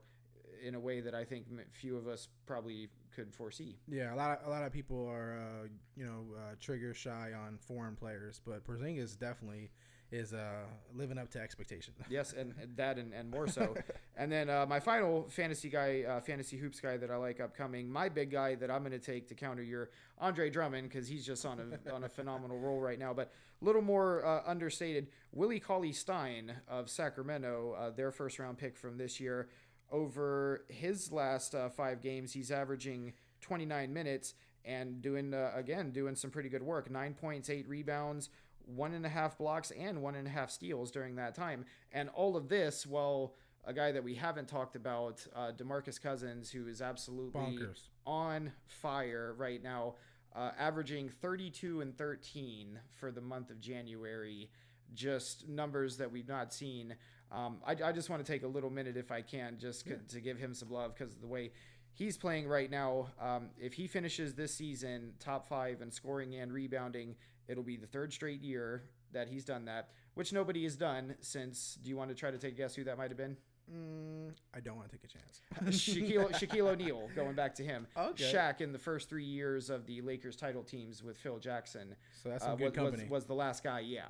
[SPEAKER 6] in a way that I think few of us probably could foresee.
[SPEAKER 5] Yeah, a lot of a lot of people are uh, you know uh, trigger shy on foreign players, but Porzingis definitely is uh, living up to expectation.
[SPEAKER 6] Yes, and, that and, and more so. and then uh, my final fantasy guy, uh, fantasy hoops guy that I like upcoming, my big guy that I'm going to take to counter your Andre Drummond because he's just on a on a phenomenal roll right now. But a little more uh, understated, Willie Cauley Stein of Sacramento, uh, their first round pick from this year. Over his last uh, five games, he's averaging 29 minutes and doing again doing some pretty good work. Nine points, eight rebounds, one and a half blocks, and one and a half steals during that time. And all of this while a guy that we haven't talked about, uh, Demarcus Cousins, who is absolutely
[SPEAKER 5] Bonkers.
[SPEAKER 6] on fire right now, uh, averaging 32 and 13 for the month of January. Just numbers that we've not seen. Um, I, I just want to take a little minute, if I can, just c- to give him some love because the way he's playing right now. Um, if he finishes this season top five in scoring and rebounding, it'll be the third straight year that he's done that, which nobody has done since. Do you want to try to take a guess who that might have been?
[SPEAKER 5] Mm, I don't want to take a chance.
[SPEAKER 6] Shaquille, Shaquille O'Neal, going back to him.
[SPEAKER 5] Okay.
[SPEAKER 6] Shaq in the first three years of the Lakers title teams with Phil Jackson.
[SPEAKER 5] So that's
[SPEAKER 6] uh,
[SPEAKER 5] good
[SPEAKER 6] was,
[SPEAKER 5] company.
[SPEAKER 6] Was, was the last guy, yeah.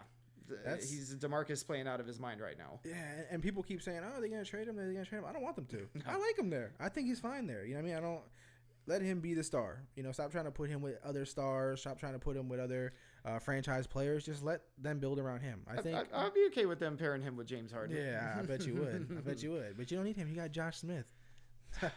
[SPEAKER 6] Th-
[SPEAKER 5] That's-
[SPEAKER 6] He's Demarcus playing out of his mind right now.
[SPEAKER 5] Yeah, and- and people keep saying, "Oh, they're gonna trade him. They're gonna trade him." I don't want them to. I like him there. I think he's fine there. You know what I mean? I don't let him be the star. You know, stop trying to put him with other stars. Stop trying to put him with other uh, franchise players. Just let them build around him. I think.
[SPEAKER 6] I, I'd be okay with them pairing him with James Harden.
[SPEAKER 5] yeah, I bet you would. I bet you would. But you don't need him. You got Josh Smith.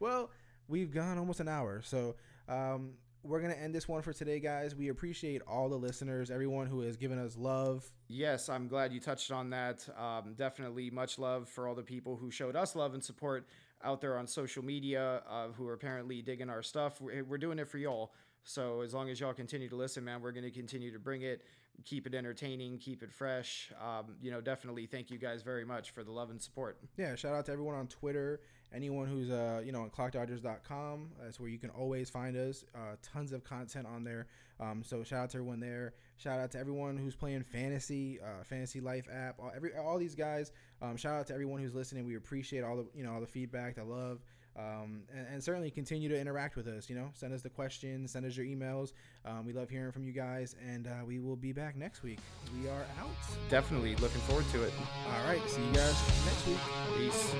[SPEAKER 5] well, we've gone almost an hour, so um, we're gonna end this one for today, guys. We appreciate all the listeners, everyone who has given us love,
[SPEAKER 6] Yes, I'm glad you touched on that. Um, definitely much love for all the people who showed us love and support out there on social media, uh, who are apparently digging our stuff. We're, we're doing it for y'all. So as long as y'all continue to listen, man, we're going to continue to bring it, keep it entertaining, keep it fresh. Um, you know, definitely thank you guys very much for the love and support.
[SPEAKER 5] Yeah, shout out to everyone on Twitter. Anyone who's uh, you know on clockdodgers.com. That's where you can always find us. Uh, tons of content on there. Um, so shout out to everyone there. Shout out to everyone who's playing fantasy, uh, fantasy life app. All, every all these guys. Um, shout out to everyone who's listening. We appreciate all the you know all the feedback, the love um, and, and, certainly continue to interact with us. You know, send us the questions, send us your emails. Um, we love hearing from you guys, and uh, we will be back next week. We are out.
[SPEAKER 6] Definitely looking forward to it.
[SPEAKER 5] All right. See you guys next week.
[SPEAKER 6] Peace.